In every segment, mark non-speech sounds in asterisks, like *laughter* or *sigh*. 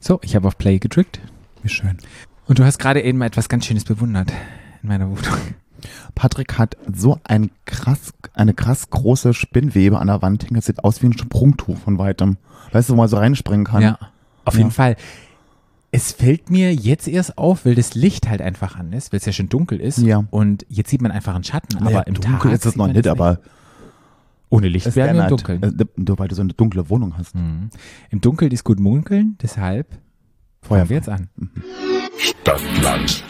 So, ich habe auf Play gedrückt. Wie schön. Und du hast gerade eben etwas ganz Schönes bewundert in meiner Wohnung. Patrick hat so ein krass, eine krass große Spinnwebe an der Wand hängen. Das sieht aus wie ein Sprungtuch von weitem. Weißt du, wo man so reinspringen kann? Ja, auf Ja. jeden Fall. Es fällt mir jetzt erst auf, weil das Licht halt einfach an ist, weil es ja schon dunkel ist. Ja. Und jetzt sieht man einfach einen Schatten. Naja, aber im dunkel Tag ist es noch nicht, aber Ohne Licht es wären wir im. Dunkeln. Äh, Nur weil du so eine dunkle Wohnung hast. Mhm. Im Dunkeln ist gut munkeln, deshalb fangen wir jetzt an. Stadtland.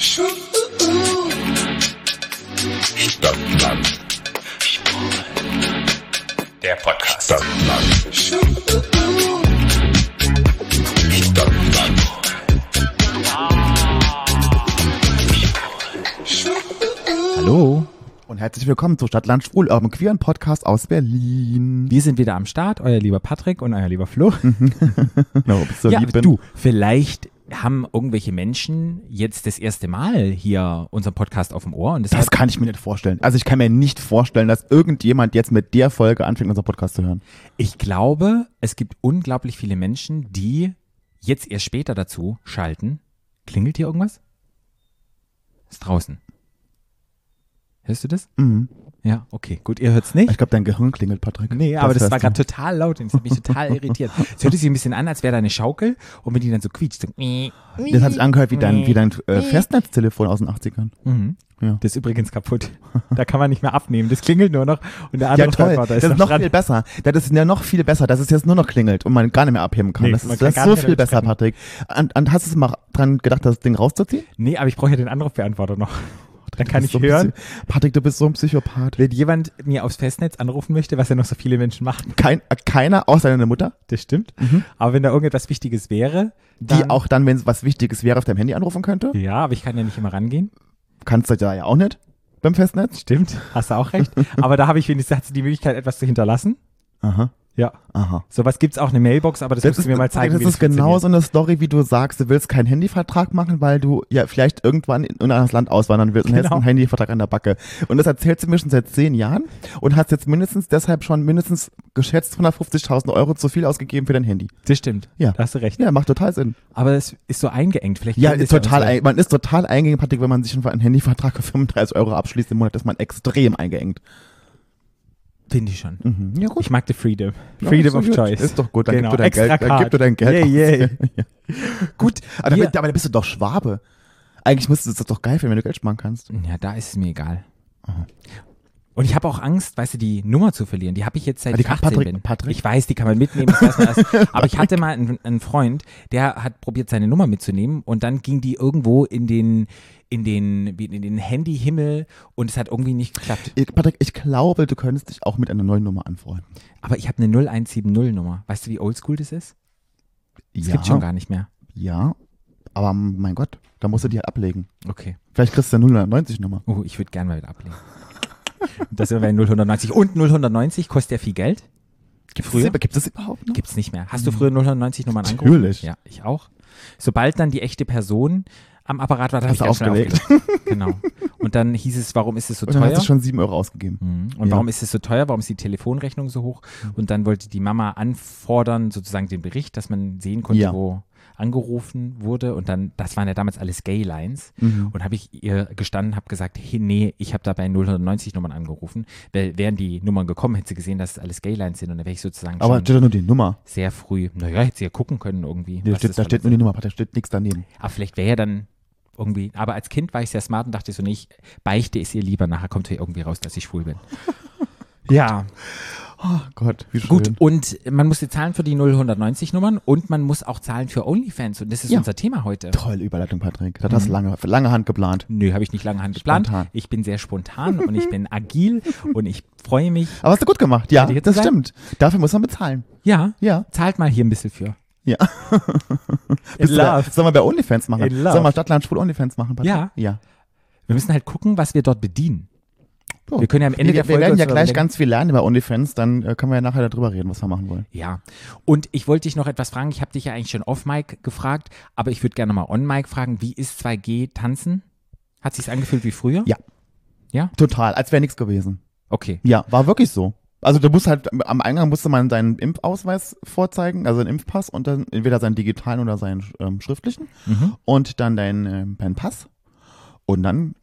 Stadtland. Der Podcast. Stadtland. Stadtland. Hallo, Und herzlich willkommen zu Stadtland Schwul, eurem queeren Podcast aus Berlin. wir sind wieder am Start, euer lieber Patrick und euer lieber Flo. *laughs* No, bist du ja, du, vielleicht haben irgendwelche Menschen jetzt das erste Mal hier unseren Podcast auf dem Ohr und Das kann ich mir nicht vorstellen. Also ich kann mir nicht vorstellen, dass irgendjemand jetzt mit der Folge anfängt, unseren Podcast zu hören. Ich glaube, es gibt unglaublich viele Menschen, die jetzt erst später dazu schalten. Klingelt hier irgendwas? Ist draußen. Hörst du das? Mhm. Ja, okay, gut, ihr hört's nicht. Ich glaube, dein Gehirn klingelt, Patrick. Nee, aber das, war gerade total laut und das hat mich total *laughs* irritiert. Es hörte sich ein bisschen an, als wäre da eine Schaukel und wenn die dann so quietscht. So, Das hat sich angehört wie dein, wie dein äh, Festnetztelefon aus den 80ern. Mhm. Ja. Das ist übrigens kaputt. Da kann man nicht mehr abnehmen. Das klingelt nur noch und der Ja, andere toll. Verantworter Das ist noch dran. viel besser. Das ist ja noch viel besser, dass es jetzt nur noch klingelt und man gar nicht mehr abheben kann. Nee, das ist, das ist so viel besser, sprechen. Patrick. Und, und hast du mal dran gedacht, das Ding rauszuziehen? Nee, aber ich brauche ja den Anrufbeantworter noch. Dann kann ich so hören, Psy- Patrick, du bist so ein Psychopath. wenn jemand mir aufs Festnetz anrufen möchte, was ja noch so viele Menschen machen. Kein, äh, keiner außer deine Mutter, Das stimmt. Aber wenn da irgendetwas Wichtiges wäre, die dann, auch dann, wenn es was Wichtiges wäre, auf deinem Handy anrufen könnte. Ja, aber ich kann ja nicht immer rangehen. Kannst du da ja auch nicht beim Festnetz. Stimmt, hast du auch recht. *laughs* aber da habe ich wenigstens die Möglichkeit, etwas zu hinterlassen. Aha, Ja. aha. Sowas gibt's auch eine Mailbox, aber das, musst du mir mal zeigen, das wie ist das genau so eine Story, wie du sagst, du willst keinen Handyvertrag machen, weil du ja vielleicht irgendwann in ein anderes Land auswandern willst und Genau. hast einen Handyvertrag an der Backe. Und das erzählst du mir schon seit zehn Jahren und hast jetzt mindestens deshalb schon mindestens geschätzt 150.000 Euro zu viel ausgegeben für dein Handy. Das stimmt. Ja. Da hast du recht. Ja, macht total Sinn. Aber es ist so eingeengt. Vielleicht Ja, ist das total, ein, man ist total eingeengt, Patrick, wenn man sich einen Handyvertrag für 35 Euro abschließt im Monat, ist man extrem eingeengt. Finde ich schon. Mhm. Ja, gut. Ich mag die Freedom. Ja, Freedom of gut. Choice. Ist doch gut, dann genau. gib du dein Extra Geld, dann gib du dein Geld Yeah, yeah. *laughs* Gut, aber, Wir- damit, aber da bist du doch Schwabe. Eigentlich müsstest du das doch geil finden, wenn du Geld sparen kannst. Ja, da ist es mir egal. Und ich habe auch Angst, weißt du, die Nummer zu verlieren. Die habe ich jetzt seit Ah, die ich kann 18 Patrick- bin. Patrick? Ich weiß, die kann man mitnehmen. Das weiß man erst. *laughs* Aber ich hatte mal einen, einen Freund, der hat probiert, seine Nummer mitzunehmen und dann ging die irgendwo in den in den in den Handyhimmel und es hat irgendwie nicht geklappt. Ich- Patrick, ich glaube, du könntest dich auch mit einer neuen Nummer anfreunden. Aber ich habe eine 0170 Nummer. Weißt du, wie oldschool das ist? Das ja, gibt schon gar nicht mehr. ja, aber mein Gott, da musst du die halt ablegen. Okay. Vielleicht kriegst du eine 090 Nummer. Oh, ich würde gerne mal wieder ablegen. Das sind wir bei 0190. Und 0190 kostet ja viel Geld. Früher? Gibt es überhaupt noch? Gibt's nicht mehr. Hast du früher 090 Nummern angerufen? Natürlich. Ja, ich auch. Sobald dann die echte Person am Apparat war, dann Hast du aufgelegt. aufgelegt. genau. Und dann hieß es, warum ist es so Und dann teuer? hast du schon 7 Euro ausgegeben. Mhm. Und Ja. warum ist es so teuer? Warum ist die Telefonrechnung so hoch? Und dann wollte die Mama anfordern, sozusagen den Bericht, dass man sehen konnte, Ja. wo angerufen wurde. Und dann, das waren ja damals alles Gay-Lines. Mhm. Und habe ich ihr gestanden, habe gesagt, hey, nee, ich habe da bei 090 Nummern angerufen. Weil wären die Nummern gekommen, hätte sie gesehen, dass es alles Gay-Lines sind. Und dann wäre ich sozusagen Aber steht da nur die Nummer. sehr früh, naja, hätte sie ja gucken können irgendwie. Da was steht, da steht nur die Nummer, da steht nichts daneben. Aber vielleicht wäre ja dann irgendwie, aber als Kind war ich sehr smart und dachte so nicht, beichte es ihr lieber, nachher kommt hier irgendwie raus, dass ich schwul bin. *laughs* ja, Oh Gott, wie schön. gut. Und man muss die zahlen für die 0190 Nummern und man muss auch zahlen für OnlyFans. Und das ist Ja. unser Thema heute. Tolle Überleitung, Patrick. Das hast du lange, lange Hand geplant. Nö, habe ich nicht lange Hand geplant. Spontan. Ich bin sehr spontan und ich bin agil *laughs* und ich freue mich. Aber hast du gut gemacht. Ja, das gesagt? stimmt. Dafür muss man bezahlen. Ja, Ja. zahlt mal hier ein bisschen für. Ja. In *laughs* Bist da, love. sollen wir bei OnlyFans machen? In love. Sollen wir Stadtland Schwul OnlyFans machen? Patrick? Ja. Ja. Wir müssen halt gucken, was wir dort bedienen. So. Wir können ja am Ende wir, der Folge wir werden ja gleich ganz viel lernen über OnlyFans, dann äh, können wir ja nachher darüber reden, was wir machen wollen. Ja, und ich wollte dich noch etwas fragen. Ich habe dich ja eigentlich schon off-Mic gefragt, aber ich würde gerne mal on-Mic fragen. Wie ist 2G tanzen? Hat sich's angefühlt wie früher? Ja. Ja? Total, als wäre nichts gewesen. Okay. Ja, war wirklich so. Also du musst halt, am Eingang musste man seinen Impfausweis vorzeigen, also einen Impfpass und dann entweder seinen digitalen oder seinen ähm, schriftlichen Mhm. und dann deinen ähm, deinen Pass und dann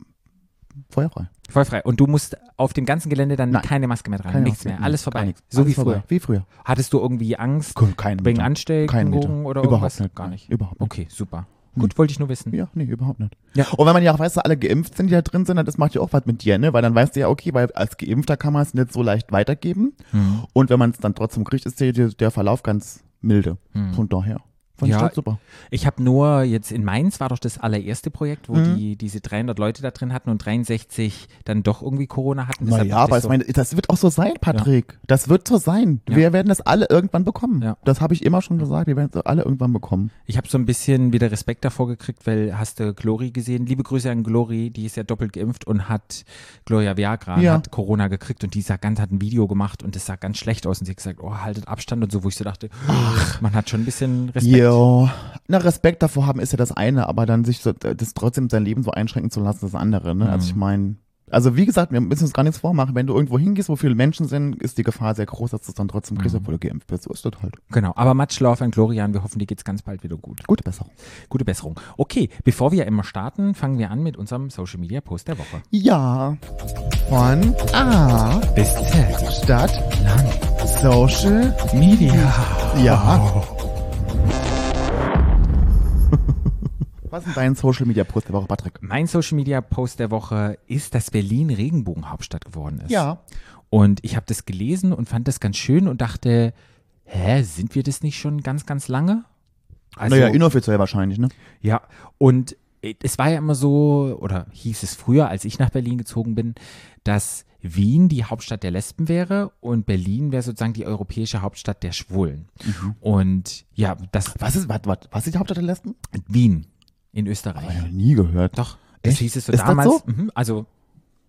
feuerfrei. Voll frei. Und du musst auf dem ganzen Gelände dann Nein. keine Maske mehr tragen. Keine nichts Maske, mehr. Alles vorbei. nichts. So Alles wie vorbei. früher. Wie früher. Hattest du irgendwie Angst Kein wegen Ansteckungen oder Überhaupt irgendwas? nicht. Gar nicht. Überhaupt nicht. Okay, super. Gut, wollte ich nur wissen. Ja, nee, überhaupt nicht. Ja. Und wenn man ja auch weiß, dass alle geimpft sind, die da drin sind, dann das macht ja auch was mit dir, ne? Weil dann weißt du ja, okay, weil als Geimpfter kann man es nicht so leicht weitergeben. Hm. Und wenn man es dann trotzdem kriegt, ist der, der Verlauf ganz milde. Von daher. Fand Ja, ich das super. Ich habe nur jetzt in Mainz war doch das allererste Projekt, wo Mhm. die diese 300 Leute da drin hatten und 63 dann doch irgendwie Corona hatten. Na ja, aber ich so, meine, das wird auch so sein, Patrick. Das wird so sein. Ja. Wir werden das alle irgendwann bekommen. Ja. Das habe ich immer schon gesagt. Wir werden es alle irgendwann bekommen. ich habe so ein bisschen wieder Respekt davor gekriegt, weil hast du Glory gesehen? Liebe Grüße an Glory, die ist ja doppelt geimpft und hat Gloria Viagra Ja. hat Corona gekriegt und die sah ganz hat ein Video gemacht und das sah ganz schlecht aus und sie hat gesagt, oh haltet Abstand und so, wo ich so dachte, man hat schon ein bisschen Respekt. Jo. Na, Respekt davor haben ist ja das eine, aber dann sich so, das trotzdem sein Leben so einschränken zu lassen, das andere. Ne? Also ich meine, also wie gesagt, wir müssen uns gar nichts vormachen. Wenn du irgendwo hingehst, wo viele Menschen sind, ist die Gefahr sehr groß, dass du es dann trotzdem kriegst, obwohl du geimpft bist. So ist das halt. Genau, aber much love an Glorian, wir hoffen, dir geht's ganz bald wieder gut. Gute Besserung. Gute Besserung. Okay, bevor wir immer starten, fangen wir an mit unserem Social Media Post der Woche. Ja. Von A Bis Z. Stadt Social Media. Ja. Was ist dein Social Media Post der Woche, Patrick? Mein Social Media Post der Woche ist, dass Berlin Regenbogenhauptstadt geworden ist. Ja. Und ich habe das gelesen und fand das ganz schön und dachte, hä, sind wir das nicht schon ganz, ganz lange? Also, naja, inoffiziell wahrscheinlich, ne? Ja, und äh, es war ja immer so, oder hieß es früher, als ich nach Berlin gezogen bin, dass Wien die Hauptstadt der Lesben wäre und Berlin wäre sozusagen die europäische Hauptstadt der Schwulen. Mhm. Und ja, das Was ist, was, was, was ist die Hauptstadt der Lesben? Wien in Österreich. Hab ich noch nie gehört. Doch, das Echt? hieß es so Ist das damals. so? Mhm, also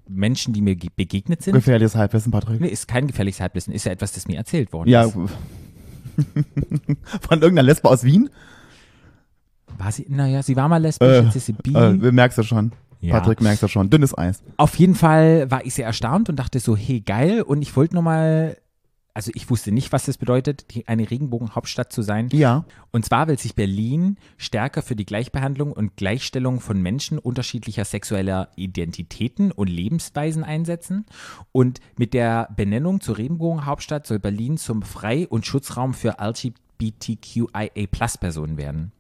Menschen, die mir ge- begegnet sind. Gefährliches Halbwissen, Patrick. Nee, ist kein gefährliches Halbwissen, ist ja etwas, das mir erzählt worden Ja. ist. *laughs* Von irgendeiner Lesbe aus Wien? War sie, naja, sie war mal lesbisch, Äh, jetzt ist sie bi. Äh, merkst du schon. Ja. Patrick, merkst du schon. Dünnes Eis. Auf jeden Fall war ich sehr erstaunt und dachte so, hey, geil. Und ich wollte nochmal, also ich wusste nicht, was das bedeutet, eine Regenbogenhauptstadt zu sein. Ja. Und zwar will sich Berlin stärker für die Gleichbehandlung und Gleichstellung von Menschen unterschiedlicher sexueller Identitäten und Lebensweisen einsetzen. Und mit der Benennung zur Regenbogenhauptstadt soll Berlin zum Frei- und Schutzraum für LGBTQIA-Plus-Personen werden.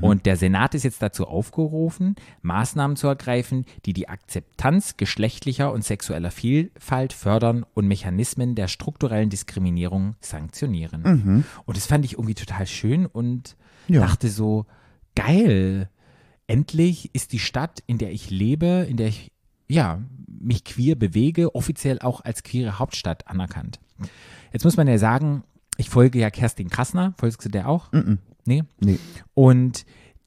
Und der Senat ist jetzt dazu aufgerufen, Maßnahmen zu ergreifen, die die Akzeptanz geschlechtlicher und sexueller Vielfalt fördern und Mechanismen der strukturellen Diskriminierung sanktionieren. Und das fand ich irgendwie total schön und Ja. dachte so, geil, endlich ist die Stadt, in der ich lebe, in der ich ja, mich queer bewege, offiziell auch als queere Hauptstadt anerkannt. Jetzt muss man ja sagen, ich folge ja Kerstin Krasner, folgst du der auch? Nee? Nee. Und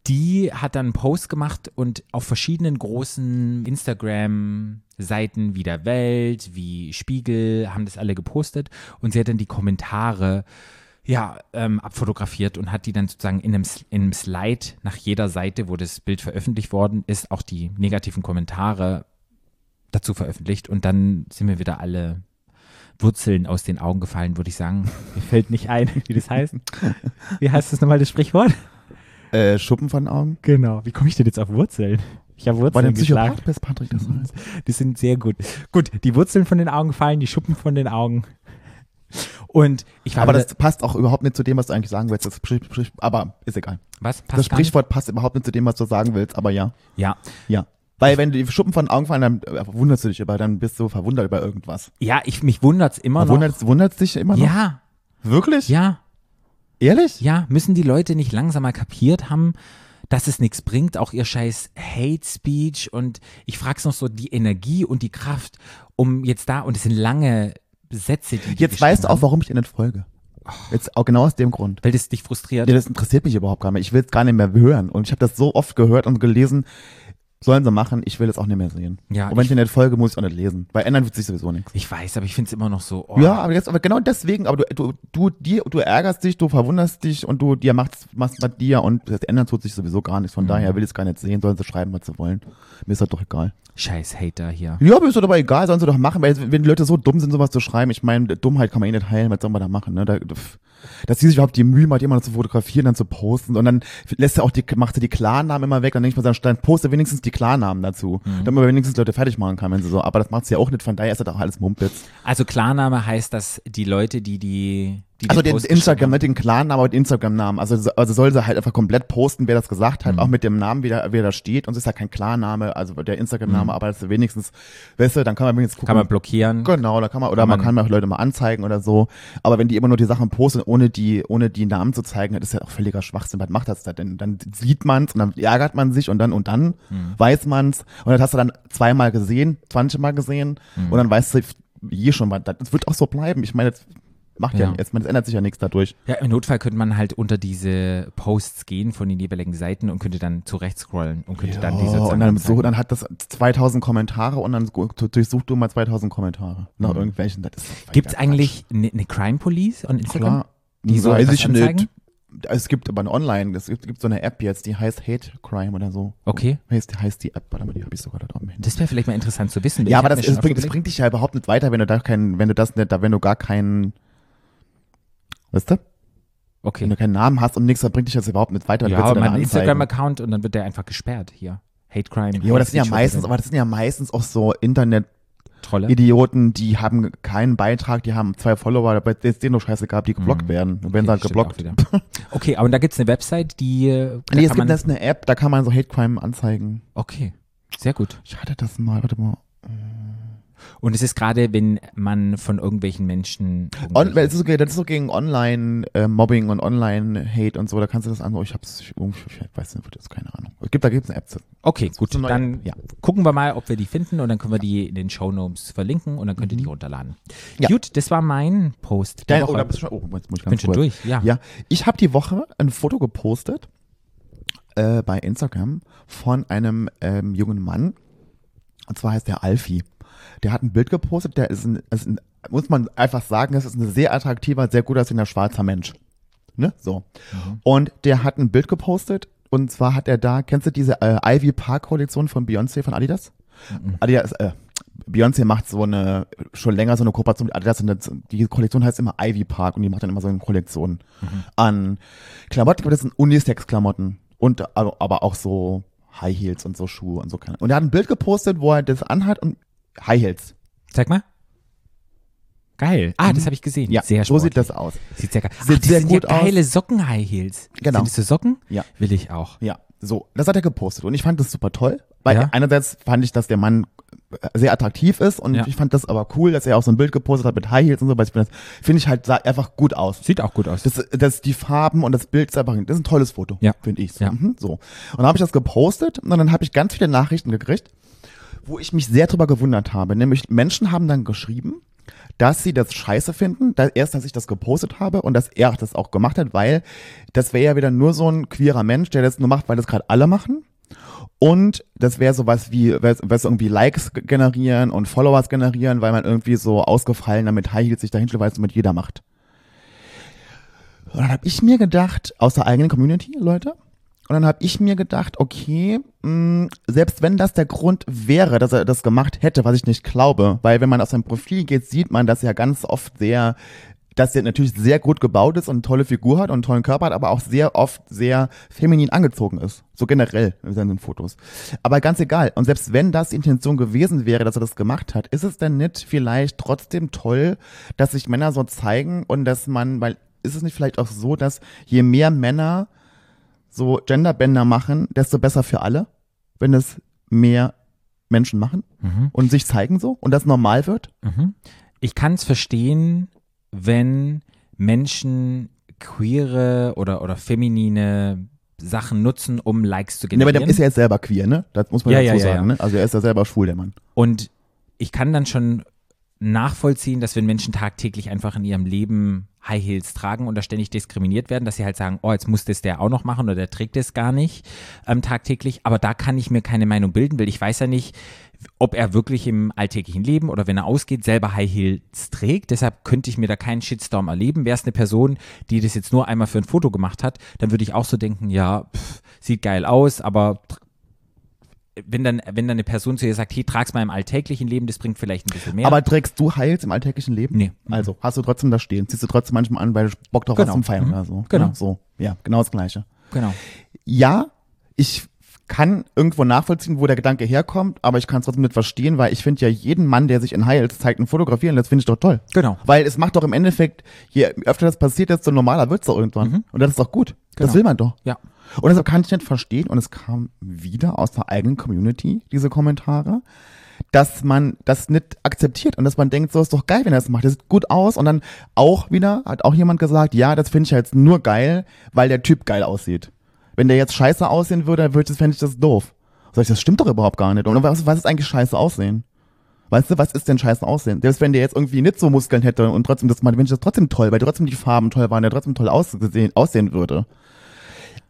die hat dann einen Post gemacht und auf verschiedenen großen Instagram-Seiten wie der Welt, wie Spiegel, haben das alle gepostet und sie hat dann die Kommentare ja, ähm, abfotografiert und hat die dann sozusagen in einem, in einem Slide nach jeder Seite, wo das Bild veröffentlicht worden ist, auch die negativen Kommentare dazu veröffentlicht und dann sind mir wieder alle Wurzeln aus den Augen gefallen, würde ich sagen. Mir fällt nicht ein, wie das heißt. Wie heißt das nochmal, das Sprichwort? Äh, Schuppen von den Augen? Genau. Wie komme ich denn jetzt auf Wurzeln? Ich habe Wurzeln der geschlagen. Psychopath bist, Patrick, das heißt. Die sind sehr gut. Gut, die Wurzeln von den Augen fallen, die Schuppen von den Augen. Und ich war Aber das passt auch überhaupt nicht zu dem, was du eigentlich sagen willst. Das aber ist egal. was Das passt nicht? Sprichwort passt überhaupt nicht zu dem, was du sagen willst, aber ja. Ja, Ja. Weil wenn die Schuppen von den Augen fallen, dann äh, wunderst du dich über, dann bist du verwundert über irgendwas. ja, ich mich wundert's immer noch. Wunderst, wunderst dich immer noch? ja, Wirklich? ja, Ehrlich? ja. Müssen die Leute nicht langsam mal kapiert haben, dass es nichts bringt, auch ihr scheiß Hate Speech und ich frag's noch so die Energie und die Kraft, um jetzt da und es sind lange Sätze, die die Jetzt weißt du auch, warum ich dir nicht folge. Jetzt auch genau aus dem Grund. weil das dich frustriert. Ja, das interessiert mich überhaupt gar nicht. Ich will es gar nicht mehr hören. Und ich habe das so oft gehört und gelesen. Sollen sie machen, ich will es auch nicht mehr sehen. Ja, und wenn ich- ich nicht folge, muss ich auch nicht lesen. Weil ändern wird sich sowieso nichts. Ich weiß, aber ich find's immer noch so. Oh, Ja, aber jetzt, aber genau deswegen, aber du, du, du, dir, du ärgerst dich, du verwunderst dich und du, dir machst, machst bei dir und das ändern tut sich sowieso gar nichts. Von Mhm. daher will ich es gar nicht sehen, sollen sie schreiben, was sie wollen. Mir ist das doch egal. Scheiß Hater hier. Ja, aber ist doch aber egal, sollen sie doch machen, weil wenn die Leute so dumm sind, sowas zu schreiben, ich meine, Dummheit kann man eh nicht heilen, was soll man da machen, ne? Da, dass sie sich überhaupt die Mühe macht, jemanden zu fotografieren, dann zu posten und dann lässt er auch die, macht er die Klarnamen immer weg, dann denke ich mir, dann poste wenigstens die Klarnamen dazu, Mhm. damit man wenigstens Leute fertig machen kann, wenn sie so, aber das macht sie ja auch nicht, von daher ist das auch alles Mumpitz. Also Klarname heißt, dass die Leute, die, die Also den Instagram, nicht den Klarnamen, aber den Instagram-Namen. Also, so- also soll sie halt einfach komplett posten, wer das gesagt Mhm. hat, auch mit dem Namen, wie da, wer da steht. Und es ist ja kein Klarname, also der Instagram-Name, aber das ist wenigstens, weißt du, dann kann man wenigstens gucken. Mhm. kann man blockieren. Genau, da kann man, oder Kann man, man- kann auch Leute mal anzeigen oder so. Aber wenn die immer nur die Sachen posten, ohne die, ohne die Namen zu zeigen, das ist ja auch völliger Schwachsinn. Was macht das da denn? Dann sieht man's und dann ärgert man sich und dann und dann Mhm. weiß man's. Und das hast du dann zweimal gesehen, 20 Mal gesehen Mhm. und dann weißt du je schon was. Das wird auch so bleiben. Ich meine, das macht ja, Ja. jetzt, es ändert sich ja nichts dadurch. Ja, im Notfall könnte man halt unter diese Posts gehen von den jeweiligen Seiten und könnte dann zurecht scrollen und könnte dann diese und dann so, dann hat das 2000 Kommentare und dann durchsuch du mal 2000 Kommentare nach irgendwelchen. Doch völliger Gibt es eigentlich eine ne Crime Police on Instagram? Klar. Die so weiß ich anzeigen? nicht. Es gibt aber eine Online, es gibt, gibt so eine App jetzt, die heißt Hate Crime oder so. Okay. Heißt, heißt die App, warte mal, die habe ich sogar da drauf. Das wäre vielleicht mal interessant zu wissen. ja, aber das, das, bringt, das bringt dich ja überhaupt nicht weiter, wenn du da keinen, wenn du das nicht, da, wenn du gar keinen, weißt du, wenn Okay. du keinen Namen hast und nichts, dann bringt dich das überhaupt nicht weiter. dann Ja, aber mein. Instagram-Account und dann wird der einfach gesperrt hier. Hate Crime. Ja, aber das sind ja meistens, aber das sind ja meistens auch so Internet-Idioten, Trolle. die haben keinen Beitrag, die haben zwei Follower, bei denen es denen nur scheiße gab, die geblockt werden. Und werden Mhm. Okay, halt geblockt. Okay, aber da gibt's eine Website, die. äh, Nee, es gibt eine App, da kann man so Hate Crime anzeigen. Okay, sehr gut. Ich hatte das mal, warte mal. Und es ist gerade, wenn man von irgendwelchen Menschen. On, das, ist so, das ist so gegen Online-Mobbing und Online-Hate und so, da kannst du das an. Ich hab's, ich, ich weiß nicht, das keine Ahnung. Es gibt, da gibt's eine App. zu. Okay, gut. so neu- Dann ja. gucken wir mal, ob wir die finden und dann können wir die in den Shownotes verlinken und dann könnt ihr die runterladen. Mhm. Ja. Gut, das war mein Post. Dein, oh, Woche. da bist du schon, oh, jetzt muss ich ich bin ganz schon durch, ja. Ja, ich habe die Woche ein Foto gepostet äh, bei Instagram von einem ähm, jungen Mann. Und zwar heißt der Alfie. Der hat ein Bild gepostet, der ist ein, ist ein muss man einfach sagen, das ist ein sehr attraktiver, sehr gut aussehender schwarzer Mensch. Ne? So. Und der hat ein Bild gepostet und zwar hat er da, kennst du diese äh, Ivy Park Kollektion von Beyoncé von Adidas? Adidas, äh, Beyoncé macht so eine, schon länger so eine Kooperation mit Adidas und die Kollektion heißt immer Ivy Park und die macht dann immer so eine Kollektion an Klamotten, aber das sind Unisex-Klamotten und aber aber auch so High Heels und so Schuhe und so. Und er hat ein Bild gepostet, wo er das anhat und High Heels. Zeig mal. Geil. Ah, das habe ich gesehen. Mhm. Ja, sehr so sieht sportlich. das aus. Sieht sehr geil. Sieht Ach, sehr sind gut ja geile Socken-High Heels. Genau. Sind das so Socken? Ja. Will ich auch. Ja, so, das hat er gepostet und ich fand das super toll, weil Ja. einerseits fand ich, dass der Mann äh, sehr attraktiv ist und Ja. ich fand das aber cool, dass er auch so ein Bild gepostet hat mit High Heels und so, weil ich finde, das finde ich halt sah einfach gut aus. Sieht auch gut aus. Das, das, die Farben und das Bild ist einfach, das ist ein tolles Foto, Ja. finde ich. So. Ja. Mhm, so. Und dann habe ich das gepostet und dann habe ich ganz viele Nachrichten gekriegt, wo ich mich sehr drüber gewundert habe. Nämlich Menschen haben dann geschrieben, dass sie das scheiße finden, dass erst, dass ich das gepostet habe und dass er das auch gemacht hat, weil das wäre ja wieder nur so ein queerer Mensch, der das nur macht, weil das gerade alle machen. Und das wäre sowas wie, was irgendwie Likes ge- generieren und Followers generieren, weil man irgendwie so ausgefallen damit High sich dahin weil es mit jeder macht. Und dann habe ich mir gedacht, aus der eigenen Community, Leute, und dann habe ich mir gedacht, okay, mh, selbst wenn das der Grund wäre, dass er das gemacht hätte, was ich nicht glaube, weil wenn man auf sein Profil geht, sieht man, dass er ganz oft sehr, dass er natürlich sehr gut gebaut ist und eine tolle Figur hat und einen tollen Körper hat, aber auch sehr oft sehr feminin angezogen ist. So generell in seinen Fotos. Aber ganz egal. Und selbst wenn das die Intention gewesen wäre, dass er das gemacht hat, ist es denn nicht vielleicht trotzdem toll, dass sich Männer so zeigen und dass man, weil ist es nicht vielleicht auch so, dass je mehr Männer so Genderbänder machen, desto besser für alle, wenn es mehr Menschen machen Mhm. und sich zeigen so und das normal wird. Mhm. Ich kann es verstehen, wenn Menschen queere oder, oder feminine Sachen nutzen, um Likes zu Ne, aber generieren. der ist ja jetzt selber queer, ne? Das muss man Ja, dazu ja, ja, sagen, ja. ne? Also er ist ja selber schwul, der Mann. Und ich kann dann schon nachvollziehen, dass wenn Menschen tagtäglich einfach in ihrem Leben High Heels tragen und da ständig diskriminiert werden, dass sie halt sagen, oh, jetzt muss das der auch noch machen oder der trägt das gar nicht ähm, tagtäglich. Aber da kann ich mir keine Meinung bilden, weil ich weiß ja nicht, ob er wirklich im alltäglichen Leben oder wenn er ausgeht, selber High Heels trägt. Deshalb könnte ich mir da keinen Shitstorm erleben. Wäre es eine Person, die das jetzt nur einmal für ein Foto gemacht hat, dann würde ich auch so denken, ja, pff, sieht geil aus, aber wenn dann, wenn dann eine Person zu dir sagt, hey, trag's mal im alltäglichen Leben, das bringt vielleicht ein bisschen mehr. Aber trägst du Heils im alltäglichen Leben? Nee. Also, hast du trotzdem da stehen? Ziehst du trotzdem manchmal an, weil du Bock drauf Genau. hast zum Feiern Mhm. oder so? Genau. Ja, so. Ja, genau das Gleiche. genau. Ja, ich kann irgendwo nachvollziehen, wo der Gedanke herkommt, aber ich kann es trotzdem nicht verstehen, weil ich finde ja jeden Mann, der sich in Heils zeigt und fotografieren lässt, finde ich doch toll. Genau. Weil es macht doch im Endeffekt, je öfter das passiert, desto normaler wird's doch irgendwann. Und das ist doch gut. Das Genau. will man doch. Ja. Und deshalb kann ich nicht verstehen, und es kam wieder aus der eigenen Community, diese Kommentare, dass man das nicht akzeptiert und dass man denkt, so ist doch geil, wenn er das macht. Das sieht gut aus. Und dann auch wieder hat auch jemand gesagt, ja, das finde ich jetzt nur geil, weil der Typ geil aussieht. Wenn der jetzt scheiße aussehen würde, dann würde ich, fände ich das doof. Sag ich, das stimmt doch überhaupt gar nicht. Und was, was ist eigentlich scheiße aussehen? Weißt du, was ist denn scheiße aussehen? Selbst wenn der jetzt irgendwie nicht so Muskeln hätte und trotzdem das mal, wenn ich das trotzdem toll, weil trotzdem die Farben toll waren, der trotzdem toll aussehen, aussehen würde.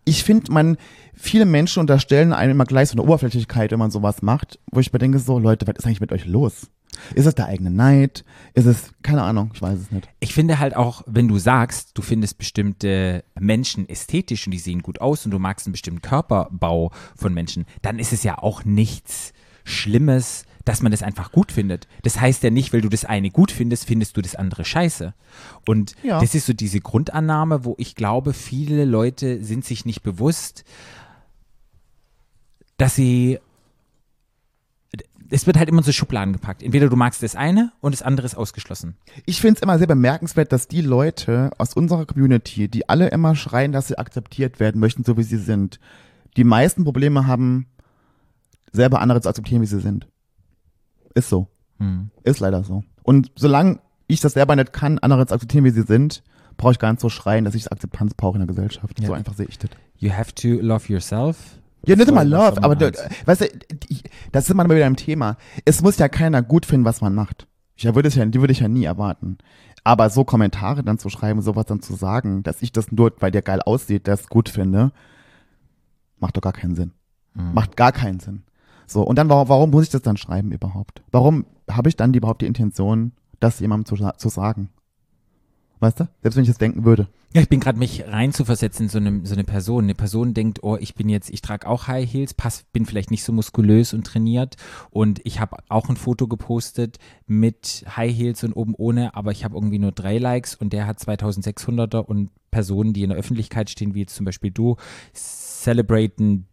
Ich finde, man, viele Menschen unterstellen einem immer gleich so eine Oberflächlichkeit, wenn man sowas macht, wo ich mir denke, so, Leute, was ist eigentlich mit euch los? Ist es der eigene Neid? Ist es, keine Ahnung, ich weiß es nicht. Ich finde halt auch, wenn du sagst, du findest bestimmte Menschen ästhetisch und die sehen gut aus und du magst einen bestimmten Körperbau von Menschen, dann ist es ja auch nichts Schlimmes, dass man das einfach gut findet. Das heißt ja nicht, weil du das eine gut findest, findest du das andere scheiße. Und Ja. das ist so diese Grundannahme, wo ich glaube, viele Leute sind sich nicht bewusst, dass sie es wird halt immer so Schubladen gepackt. Entweder du magst das eine und das andere ist ausgeschlossen. Ich finde es immer sehr bemerkenswert, dass die Leute aus unserer Community, die alle immer schreien, dass sie akzeptiert werden möchten, so wie sie sind, die meisten Probleme haben, selber andere zu akzeptieren, wie sie sind. Ist so. Hm. Ist leider so. Und solange ich das selber nicht kann, andere zu akzeptieren, wie sie sind, brauche ich gar nicht so schreien, dass ich Akzeptanz brauche in der Gesellschaft. Ja. So einfach sehe ich das. You have to love yourself. Ja, nicht immer Love, aber du, hat. weißt du, das ist immer wieder im Thema. Es muss ja keiner gut finden, was man macht. Ich würde es ja, die würde ich ja nie erwarten. Aber so Kommentare dann zu schreiben, sowas dann zu sagen, dass ich das nur, weil der geil aussieht, das gut finde, macht doch gar keinen Sinn. Mhm. Macht gar keinen Sinn. So, und dann, warum, muss ich das dann schreiben überhaupt? Warum habe ich dann überhaupt die Intention, das jemandem zu, zu sagen? Weißt du? Selbst wenn ich das denken würde. Ja, ich bin gerade mich reinzuversetzen in so eine, so eine Person. Eine Person denkt, oh, ich bin jetzt, ich trage auch High Heels, pass, bin vielleicht nicht so muskulös und trainiert und ich habe auch ein Foto gepostet mit High Heels und oben ohne, aber ich habe irgendwie nur drei Likes und der hat 2600er und Personen, die in der Öffentlichkeit stehen, wie jetzt zum Beispiel du, celebraten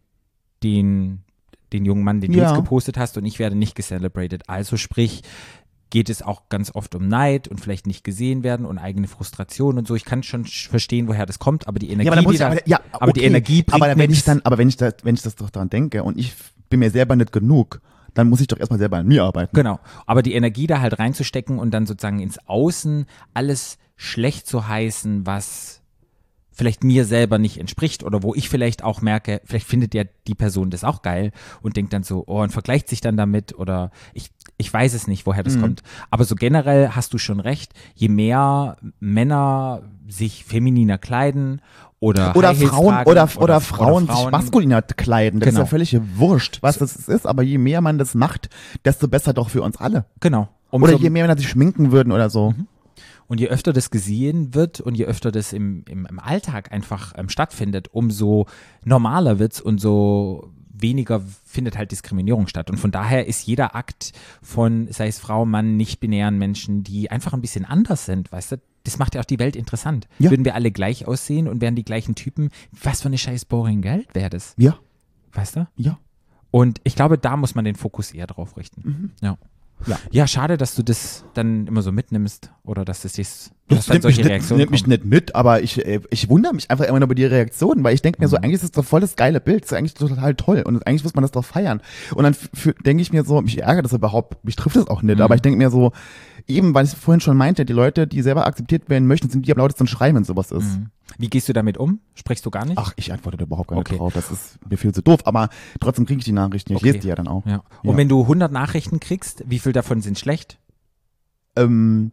den, den jungen Mann, den du Ja. jetzt gepostet hast und ich werde nicht gecelebrated. Also sprich, geht es auch ganz oft um Neid und vielleicht nicht gesehen werden und eigene Frustration und so. Ich kann schon sch- verstehen, woher das kommt, aber die Energie, aber dann muss die da, aber, ja, aber die. Energie bringt aber wenn ich dann, aber wenn ich das, wenn ich das doch daran denke und ich bin mir selber nicht genug, dann muss ich doch erstmal selber an mir arbeiten. Genau. Aber die Energie da halt reinzustecken und dann sozusagen ins Außen alles schlecht zu heißen, was vielleicht mir selber nicht entspricht oder wo ich vielleicht auch merke, vielleicht findet ja die Person das auch geil und denkt dann so, oh, und vergleicht sich dann damit oder ich, ich weiß es nicht, woher Mhm. das kommt. Aber so generell hast du schon recht, je mehr Männer sich femininer kleiden oder Oder Frauen, tragen oder, oder, Frauen sich Frauen- maskuliner kleiden. Das Genau. ist ja völlig wurscht, was das ist. Aber je mehr man das macht, desto besser doch für uns alle. Genau. Oder Umso- je mehr Männer sich schminken würden oder so. Und je öfter das gesehen wird und je öfter das im, im, im Alltag einfach ähm, stattfindet, umso normaler wird's und so weniger findet halt Diskriminierung statt. Und von daher ist jeder Akt von, sei es Frau, Mann, nicht-binären Menschen, die einfach ein bisschen anders sind, weißt du, das macht ja auch die Welt interessant. Ja. Würden wir alle gleich aussehen und wären die gleichen Typen, was für eine scheiß boring Welt wäre das, Ja, weißt du? ja. Und ich glaube, da muss man den Fokus eher drauf richten. Ja. Ja. ja, schade, dass du das dann immer so mitnimmst oder dass das dass Das nimmt, mich nicht, nimmt mich nicht mit, aber ich, äh, ich wundere mich einfach immer nur über die Reaktionen, weil ich denke mir so, eigentlich ist das doch voll das geile Bild, das ist eigentlich total toll und eigentlich muss man das doch feiern. Und dann denke ich mir so, mich ärgert das überhaupt, mich trifft das auch nicht, aber ich denke mir so, eben, weil ich vorhin schon meinte, die Leute, die selber akzeptiert werden möchten, sind die am lautesten schreien, wenn sowas ist. Wie gehst du damit um? Sprichst du gar nicht? Ach, ich antworte da überhaupt gar nicht Okay. drauf, das ist mir viel zu doof, aber trotzdem kriege ich die Nachrichten, ich Okay. lese die ja dann auch. Ja. Und Ja. wenn du 100 Nachrichten kriegst, wie viel davon sind schlecht? Ähm,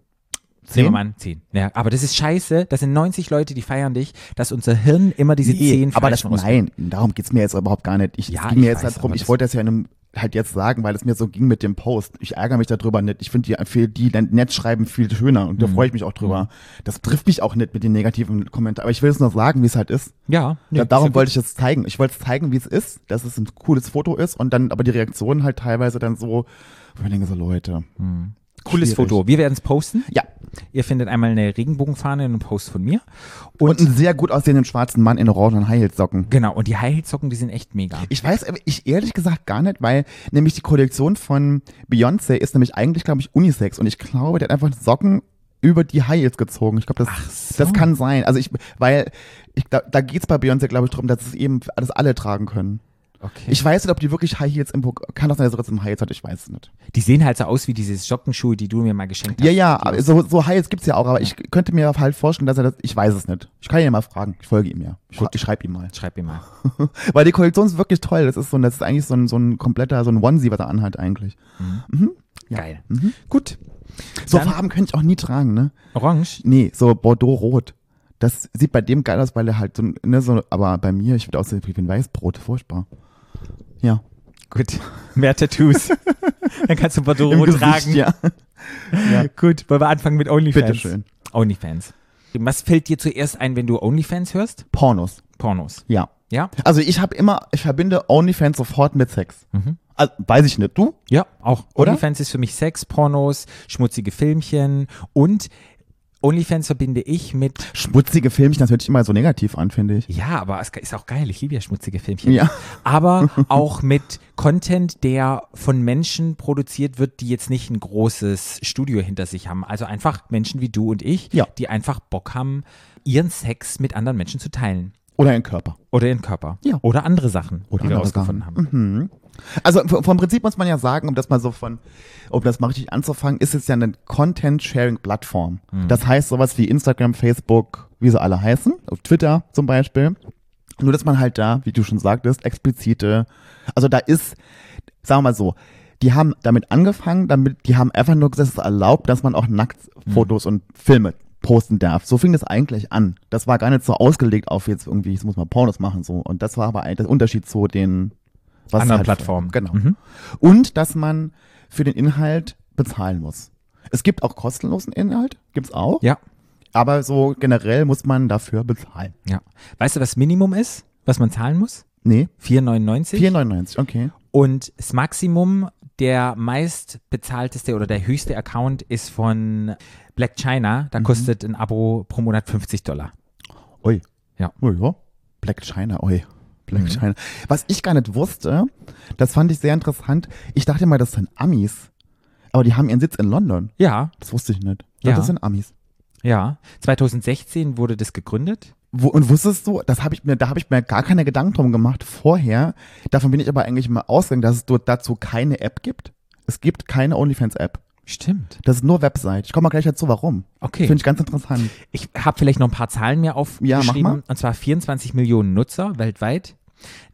Wir zehn? mal an, 10. Ja, aber das ist scheiße. Das sind 90 Leute, die feiern dich, dass unser Hirn immer diese Nee, 10 aber das, nein, darum geht's mir jetzt überhaupt gar nicht. Ich, Ja, ging mir ich jetzt weiß, halt drum, aber ich wollte das ja in einem halt jetzt sagen, weil es mir so ging mit dem Post. Ich ärgere mich darüber nicht. Ich finde die, die nett schreiben viel schöner und da freue ich mich auch drüber. Das trifft mich auch nicht mit den negativen Kommentaren. Aber ich will es nur sagen, wie es halt ist. Ja, da, darum wollte ich es zeigen. Ich wollte es zeigen, wie es ist, dass es ein cooles Foto ist und dann aber die Reaktionen halt teilweise dann so, wo ich denke so, Leute. Cooles schwierig. Foto. Wir werden es posten. Ja. Ihr findet einmal eine Regenbogenfahne und einen Post von mir. Und, Und, einen sehr gut aussehenden schwarzen Mann in orangenen High-Heels-Socken. genau, und die High Heel Socken, die sind echt mega. Ich weiß, ich ehrlich gesagt gar nicht, weil nämlich die Kollektion von Beyoncé ist nämlich eigentlich, glaube ich, Unisex und ich glaube, der hat einfach Socken über die High Heels gezogen. Ich glaube, das, so. das kann sein. Also ich, weil ich, da, da geht's bei Beyoncé, glaube ich, darum, dass es eben alles alle tragen können. Okay. Ich weiß nicht, ob die wirklich High Heels im Programm, kann das sein, dass er jetzt im High Heels hat, ich weiß es nicht. die sehen halt so aus wie diese Sockenschuhe, die du mir mal geschenkt hast. Ja, ja, so, so High Heels gibt's ja auch, aber ich könnte mir halt vorstellen, dass er das, ich weiß es nicht. Ich kann ihn ja mal fragen. Ich folge ihm ja. Ich, Gut. ich schreibe ihm mal. Schreib mir mal. *laughs* Weil die Kollektion ist wirklich toll. Das ist so, das ist eigentlich so ein, so ein kompletter, so ein Onesie, was er anhat eigentlich. Ja. Geil. Mhm. Gut. So Dann- Farben könnte ich auch nie tragen, ne? Orange. Nee, so Bordeaux-Rot. Das sieht bei dem geil aus, weil er halt so, ne, so, aber bei mir, ich würde aussehen wie ein Weißbrot, furchtbar. Ja. Gut. *laughs* Mehr Tattoos. *laughs* Dann kannst du Rot Gesicht, tragen. ja. ja. Gut, wollen wir anfangen mit OnlyFans? Bitteschön. OnlyFans. Was fällt dir zuerst ein, wenn du OnlyFans hörst? Pornos. Pornos. Ja. Ja? Also ich habe immer, ich verbinde OnlyFans sofort mit Sex. Also, weiß ich nicht, du? Ja, auch. Oder? OnlyFans ist für mich Sex, Pornos, schmutzige Filmchen und OnlyFans verbinde ich mit, Schmutzige Filmchen, das hört sich immer so negativ an, finde ich. ja, aber es ist auch geil, ich liebe ja schmutzige Filmchen. Ja. Aber *laughs* auch mit Content, der von Menschen produziert wird, die jetzt nicht ein großes Studio hinter sich haben. Also einfach Menschen wie du und ich, Ja. die einfach Bock haben, ihren Sex mit anderen Menschen zu teilen. Oder ein Körper. Oder ihren Körper. Ja. Oder andere Sachen, Oder die wir andere rausgefunden Sachen. haben. Mhm. Also vom Prinzip muss man ja sagen, um das mal so von, um das mal richtig anzufangen, ist es ja eine Content-Sharing-Plattform. Das heißt sowas wie Instagram, Facebook, wie sie alle heißen, auf Twitter zum Beispiel. Nur, dass man halt da, wie du schon sagtest, explizite, also da ist, sagen wir mal so, die haben damit angefangen, damit, die haben einfach nur gesagt, es ist erlaubt, dass man auch nackt Fotos und Filme posten darf. So fing das eigentlich an. Das war gar nicht so ausgelegt auf jetzt irgendwie, jetzt muss man Pornos machen so. Und das war aber eigentlich der Unterschied zu den was Anderen halt- Plattformen. Genau. Mhm. Und dass man für den Inhalt bezahlen muss. Es gibt auch kostenlosen Inhalt, gibt's auch. Ja. Aber so generell muss man dafür bezahlen. Ja. Weißt du, was Minimum ist, was man zahlen muss? Nee, 4,99. 4,99, okay. Und das Maximum, der meist bezahlteste oder der höchste Account ist von Black China. Mhm. Da kostet ein Abo pro Monat 50 Dollar. Ui. Ja. Ui, ja. Black China, ui. Black Mhm. Was ich gar nicht wusste, das fand ich sehr interessant. Ich dachte mal, das sind Amis. Aber die haben ihren Sitz in London. Ja, Das wusste ich nicht. Ich Ja. dachte, das sind Amis. ja. 2016 wurde das gegründet. Wo, und wusstest du, das habe ich mir, da habe ich mir gar keine Gedanken drum gemacht vorher. Davon bin ich aber eigentlich mal ausgegangen, dass es dort dazu keine App gibt. Es gibt keine OnlyFans-App. Stimmt. Das ist nur Website. Ich komme mal gleich dazu, warum. Okay. Finde ich ganz interessant. Ich habe vielleicht noch ein paar Zahlen mehr Ja, mach aufgeschrieben. mal. Und zwar 24 Millionen Nutzer weltweit.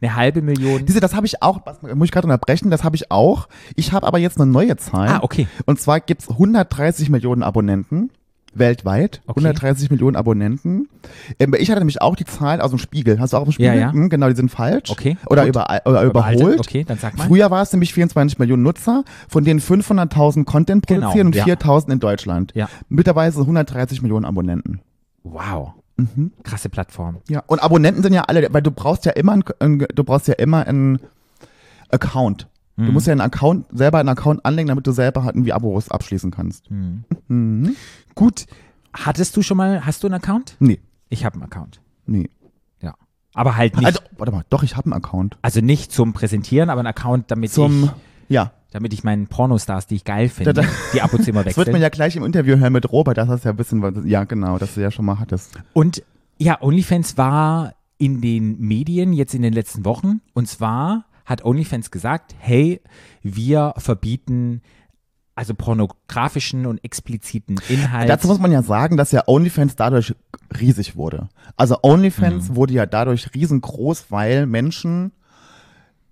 Eine halbe Million. Diese, das habe ich auch, muss ich gerade unterbrechen, das habe ich auch. Ich habe aber jetzt eine neue Zahl. Ah, okay. Und zwar gibt's 130 Millionen Abonnenten weltweit. Okay. 130 Millionen Abonnenten. Ähm, ich hatte nämlich auch die Zahl aus dem Spiegel. Hast du auch aus dem Ja, Spiegel? ja. Hm, genau, die sind falsch. Okay, Oder, über, oder Überaltet. überholt. Okay, dann sag mal. Früher war es nämlich 24 Millionen Nutzer, von denen 500.000 Content Genau, produzieren und ja. 4.000 in Deutschland. Ja. Mittlerweile sind 130 Millionen Abonnenten. Wow. Mhm. Krasse Plattform. Ja. Und Abonnenten sind ja alle, weil du brauchst ja immer, ein, ein, du brauchst ja immer einen Account. Mhm. Du musst ja einen Account, selber einen Account anlegen, damit du selber halt irgendwie Abos abschließen kannst. Mhm. Gut. Hattest du schon mal, hast du einen Account? Nee, Ich habe einen Account. nee. Ja. Aber halt nicht. Also, warte mal, doch, ich habe einen Account. Also nicht zum Präsentieren, aber ein Account, damit Zum, ich, ja. Damit ich meinen Pornostars, die ich geil finde, Da- da- die ab und zu immer *laughs* Das wird man wechseln. ja gleich im Interview hören mit Robert, das hast ja ein bisschen, was- ja genau, dass du ja schon mal hattest. Und ja, OnlyFans war in den Medien jetzt in den letzten Wochen. Und zwar hat OnlyFans gesagt, hey, wir verbieten also pornografischen und expliziten Inhalt. Dazu muss man ja sagen, dass ja OnlyFans dadurch riesig wurde. Also Mhm. OnlyFans wurde ja dadurch riesengroß, weil Menschen,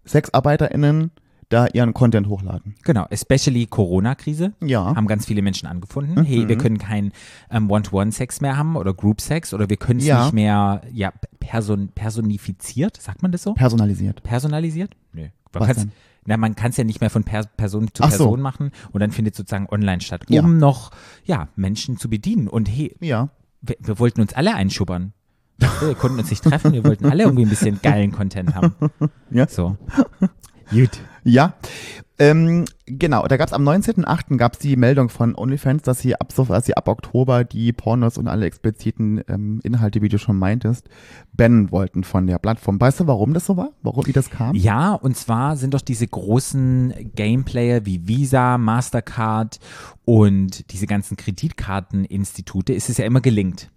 SexarbeiterInnen, da ihren Content hochladen. Genau, especially Corona-Krise. Ja. Haben ganz viele Menschen angefunden. Hey, wir können kein ähm, One-to-One-Sex mehr haben oder Group-Sex oder wir können es Ja. nicht mehr ja, person personifiziert, sagt man das so? Personalisiert. Personalisiert? Nö, man Was denn? na, man kann es ja nicht mehr von per Person zu Ach so. Person machen und dann findet sozusagen online statt, um Ja. noch ja Menschen zu bedienen. Und hey, Ja. wir, wir wollten uns alle einschubbern. Wir konnten uns nicht treffen, wir wollten alle irgendwie ein bisschen geilen Content haben. *laughs* Ja. So. Gut. Ja, ähm, genau. Da gab es am 19.08. gab es die Meldung von OnlyFans, dass sie ab, dass sie ab Oktober die Pornos und alle expliziten ähm, Inhalte, wie du schon meintest, bannen wollten von der Plattform. Weißt du, warum das so war? Warum, wie das kam? Ja, und zwar sind doch diese großen Gameplayer wie Visa, Mastercard und diese ganzen Kreditkarteninstitute, ist es ja immer gelingt.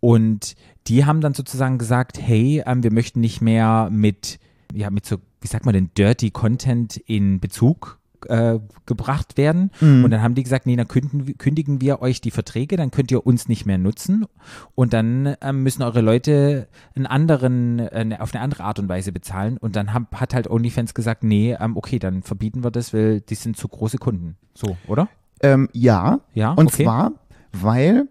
Und die haben dann sozusagen gesagt, hey, ähm, wir möchten nicht mehr mit, ja, mit so, wie sagt man denn, Dirty Content in Bezug äh, gebracht werden. Und dann haben die gesagt, nee, dann kündigen, kündigen wir euch die Verträge, dann könnt ihr uns nicht mehr nutzen. Und dann ähm, müssen eure Leute einen anderen, äh, auf eine andere Art und Weise bezahlen. Und dann hab, hat halt OnlyFans gesagt, nee, ähm, okay, dann verbieten wir das, weil die sind zu große Kunden. So, oder? Ähm, ja. Ja, Und okay. zwar, weil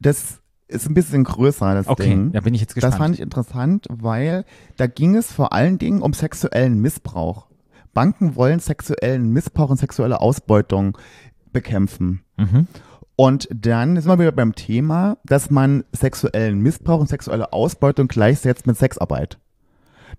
das ist ein bisschen größer, das Okay, Ding. da bin ich jetzt gespannt. Das fand ich interessant, weil da ging es vor allen Dingen um sexuellen Missbrauch. Banken wollen sexuellen Missbrauch und sexuelle Ausbeutung bekämpfen. Mhm. Und dann sind wir wieder beim Thema, dass man sexuellen Missbrauch und sexuelle Ausbeutung gleichsetzt mit Sexarbeit.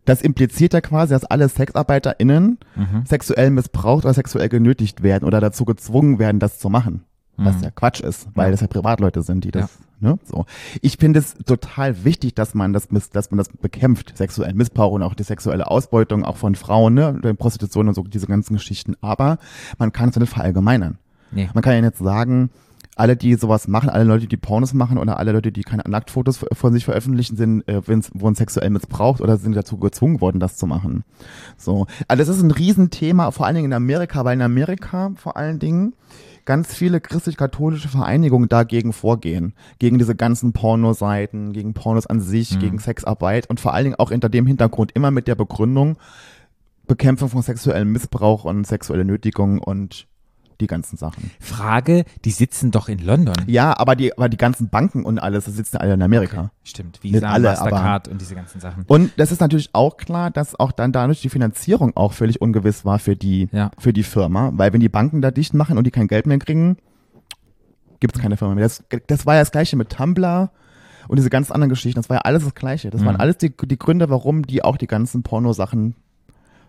Das impliziert ja quasi, dass alle SexarbeiterInnen Mhm. sexuell missbraucht oder sexuell genötigt werden oder dazu gezwungen werden, das zu machen. Was Mhm. ja Quatsch ist, weil Ja. das ja Privatleute sind, die das, ne, so. Ich finde es total wichtig, dass man das, dass man das bekämpft, sexuellen Missbrauch und auch die sexuelle Ausbeutung auch von Frauen, ne, Prostitution und so, diese ganzen Geschichten. Aber man kann es nicht verallgemeinern. Nee. Man kann ja nicht sagen, alle, die sowas machen, alle Leute, die Pornos machen oder alle Leute, die keine Nacktfotos von sich veröffentlichen, sind, äh, wurden sexuell missbraucht oder sind dazu gezwungen worden, das zu machen. So. Also das ist ein Riesenthema, vor allen Dingen in Amerika, weil in Amerika vor allen Dingen ganz viele christlich-katholische Vereinigungen dagegen vorgehen. Gegen diese ganzen Pornoseiten, gegen Pornos an sich, gegen Sexarbeit und vor allen Dingen auch hinter dem Hintergrund immer mit der Begründung Bekämpfung von sexuellem Missbrauch und sexuelle Nötigung und die ganzen Sachen. Frage, die sitzen doch in London. Ja, aber die, aber die ganzen Banken und alles, das sitzen alle in Amerika. Stimmt, Nicht Visa, alle, Mastercard und diese ganzen Sachen. Und das ist natürlich auch klar, dass auch dann dadurch die Finanzierung auch völlig ungewiss war für die, Ja. für die Firma. Weil wenn die Banken da dicht machen und die kein Geld mehr kriegen, gibt es keine Firma mehr. Das, das war ja das gleiche mit Tumblr und diese ganzen anderen Geschichten. Das war ja alles das gleiche. Das waren Mhm. alles die, die Gründe, warum die auch die ganzen Pornosachen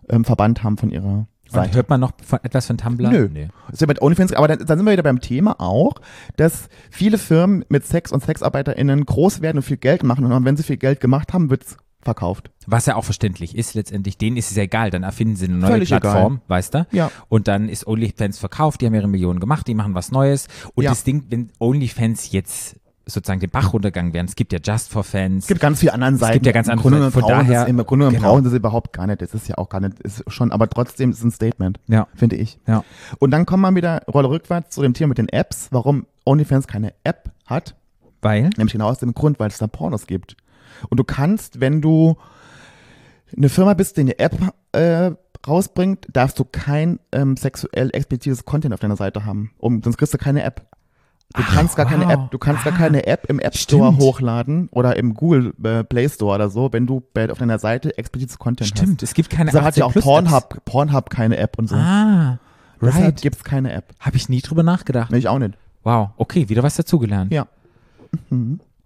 ähm, verbannt haben von ihrer Seite. hört man noch von, etwas von Tumblr? Nö. Nee. Ist ja mit OnlyFans, aber dann, dann sind wir wieder beim Thema auch, dass viele Firmen mit Sex und SexarbeiterInnen groß werden und viel Geld machen und wenn sie viel Geld gemacht haben, wird's verkauft. Was ja auch verständlich ist letztendlich, denen ist es ja egal, dann erfinden sie eine neue Völlig Plattform, weißt du? Ja. Und dann ist OnlyFans verkauft, die haben ihre Millionen gemacht, die machen was Neues. Und Ja. das Ding, wenn OnlyFans jetzt sozusagen den Bach runtergegangen wären, es gibt ja Just for Fans. Es gibt ganz viele anderen Seiten. gibt ja ganz andere genommen Von daher- Im Grunde genommen brauchen sie es überhaupt gar nicht. Das ist ja auch gar nicht, ist schon, aber trotzdem ist es ein Statement, ja, finde ich. ja. Und dann kommen wir wieder Rolle rückwärts zu dem Thema mit den Apps, warum OnlyFans keine App hat. Weil? Nämlich genau aus dem Grund, weil es da Pornos gibt. Und du kannst, wenn du eine Firma bist, die eine App äh, rausbringt, darfst du kein ähm, sexuell explizites Content auf deiner Seite haben. Um, sonst kriegst du keine App. Du Ach, kannst gar keine wow. App, du kannst gar Ah. keine App im App Store Stimmt. hochladen oder im Google äh, Play Store oder so, wenn du bei, auf deiner Seite explizites Content Stimmt, es gibt keine hast. Deshalb hat ja auch 18 Plus Apps. Pornhub, Pornhub keine App und so. Ah, Deshalb right. gibt's keine App. Habe ich nie drüber nachgedacht. Nee, ich auch nicht. Wow, okay, wieder was dazugelernt. Ja.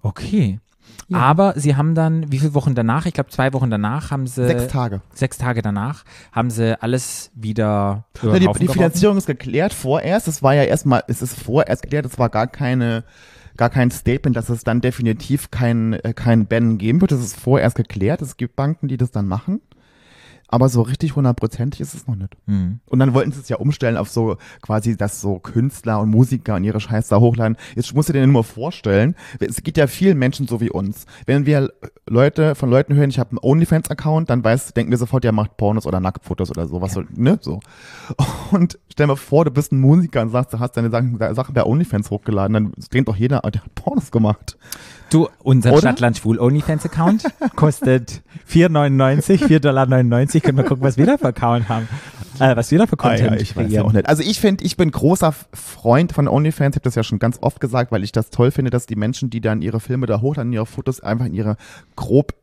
Okay. Ja. Aber sie haben dann, wie viele Wochen danach? Ich glaube, zwei Wochen danach haben sie. Sechs Tage. Sechs Tage danach haben sie alles wieder Ja, die, die. Finanzierung ist geklärt vorerst. Es war ja erstmal, es ist vorerst geklärt, es war gar keine, gar kein Statement, dass es dann definitiv kein, äh, kein Ban geben wird. Es ist vorerst geklärt. Es gibt Banken, die das dann machen. Aber so richtig hundertprozentig ist es noch nicht. Hm. Und dann wollten sie es ja umstellen auf so quasi, dass so Künstler und Musiker und ihre Scheiß da hochladen. Jetzt musst du dir nur vorstellen, es geht ja vielen Menschen so wie uns. Wenn wir Leute von Leuten hören, ich habe einen OnlyFans-Account, dann weiß, denken wir sofort, der macht Pornos oder Nacktfotos oder sowas, so, ne, so. Und stell dir vor, du bist ein Musiker und sagst, du hast deine Sachen, Sachen bei OnlyFans hochgeladen, dann denkt doch jeder, der hat Pornos gemacht. Du, unser Oder? Stadtland Schwul OnlyFans-Account kostet 4,99, 4,99 Dollar. Können wir gucken, was wir da Account haben. Äh, was wir da für Ah, Content ja, ich weiß ja kreieren. auch nicht. Also ich finde, ich bin großer Freund von OnlyFans. Ich habe das ja schon ganz oft gesagt, weil ich das toll finde, dass die Menschen, die dann ihre Filme da hochladen, ihre Fotos einfach in ihre grob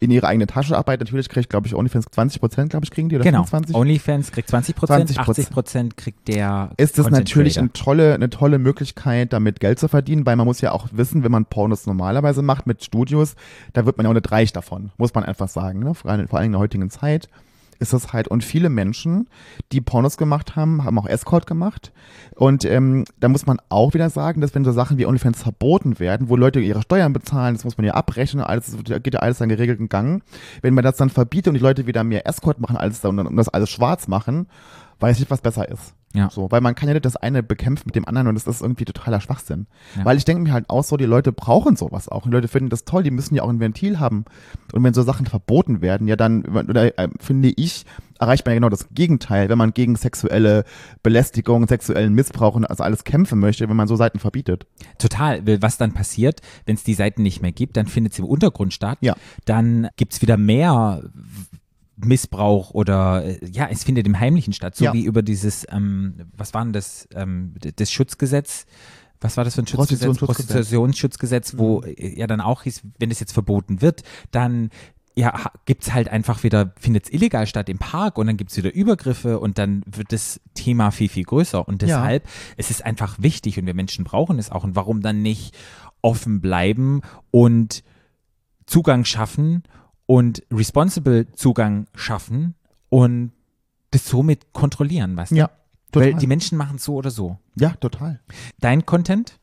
in ihre eigene Tasche arbeiten. Natürlich kriegt, glaube ich, OnlyFans 20 Prozent, glaube ich, kriegen die oder Genau. 25. OnlyFans kriegt 20 Prozent, 20%. 80 Prozent kriegt der ist das natürlich eine tolle, eine tolle Möglichkeit, damit Geld zu verdienen, weil man muss ja auch wissen, wenn man Pornos normalerweise macht mit Studios, da wird man ja auch nicht reich davon, muss man einfach sagen. Ne? Vor, allem, vor allem in der heutigen Zeit ist das halt, und viele Menschen, die Pornos gemacht haben, haben auch Escort gemacht. Und ähm, da muss man auch wieder sagen, dass wenn so Sachen wie OnlyFans verboten werden, wo Leute ihre Steuern bezahlen, das muss man ja abrechnen, alles da geht ja alles seinen geregelten Gang. Wenn man das dann verbietet und die Leute wieder mehr Escort machen als und, und das alles schwarz machen, weiß ich, was besser ist. Ja. So, weil man kann ja nicht das eine bekämpfen mit dem anderen und das ist irgendwie totaler Schwachsinn. Ja. Weil ich denke mir halt auch so, die Leute brauchen sowas auch. Und die Leute finden das toll, die müssen ja auch ein Ventil haben. Und wenn so Sachen verboten werden, ja dann, oder äh, finde ich, erreicht man ja genau das Gegenteil, wenn man gegen sexuelle Belästigung, sexuellen Missbrauch und also alles kämpfen möchte, wenn man so Seiten verbietet. Total, weil was dann passiert, wenn es die Seiten nicht mehr gibt, dann findet sie im Untergrund statt. Ja. Dann gibt's wieder mehr Missbrauch oder äh, ja, es findet im Heimlichen statt, so Ja. wie über dieses, ähm, was war denn das, ähm, das Schutzgesetz? Was war das für ein Schutzgesetz? Prostitutionsschutzgesetz. Wo äh, ja dann auch hieß, wenn es jetzt verboten wird, dann ja, gibt's halt einfach wieder, findet's illegal statt im Park und dann gibt's wieder Übergriffe und dann wird das Thema viel, viel größer. Und Ja. deshalb, es ist einfach wichtig und wir Menschen brauchen es auch. Und warum dann nicht offen bleiben und Zugang schaffen und responsible Zugang schaffen und das somit kontrollieren, weißt du? Ja, total. Weil die Menschen machen es so oder so. ja, total. Dein Content,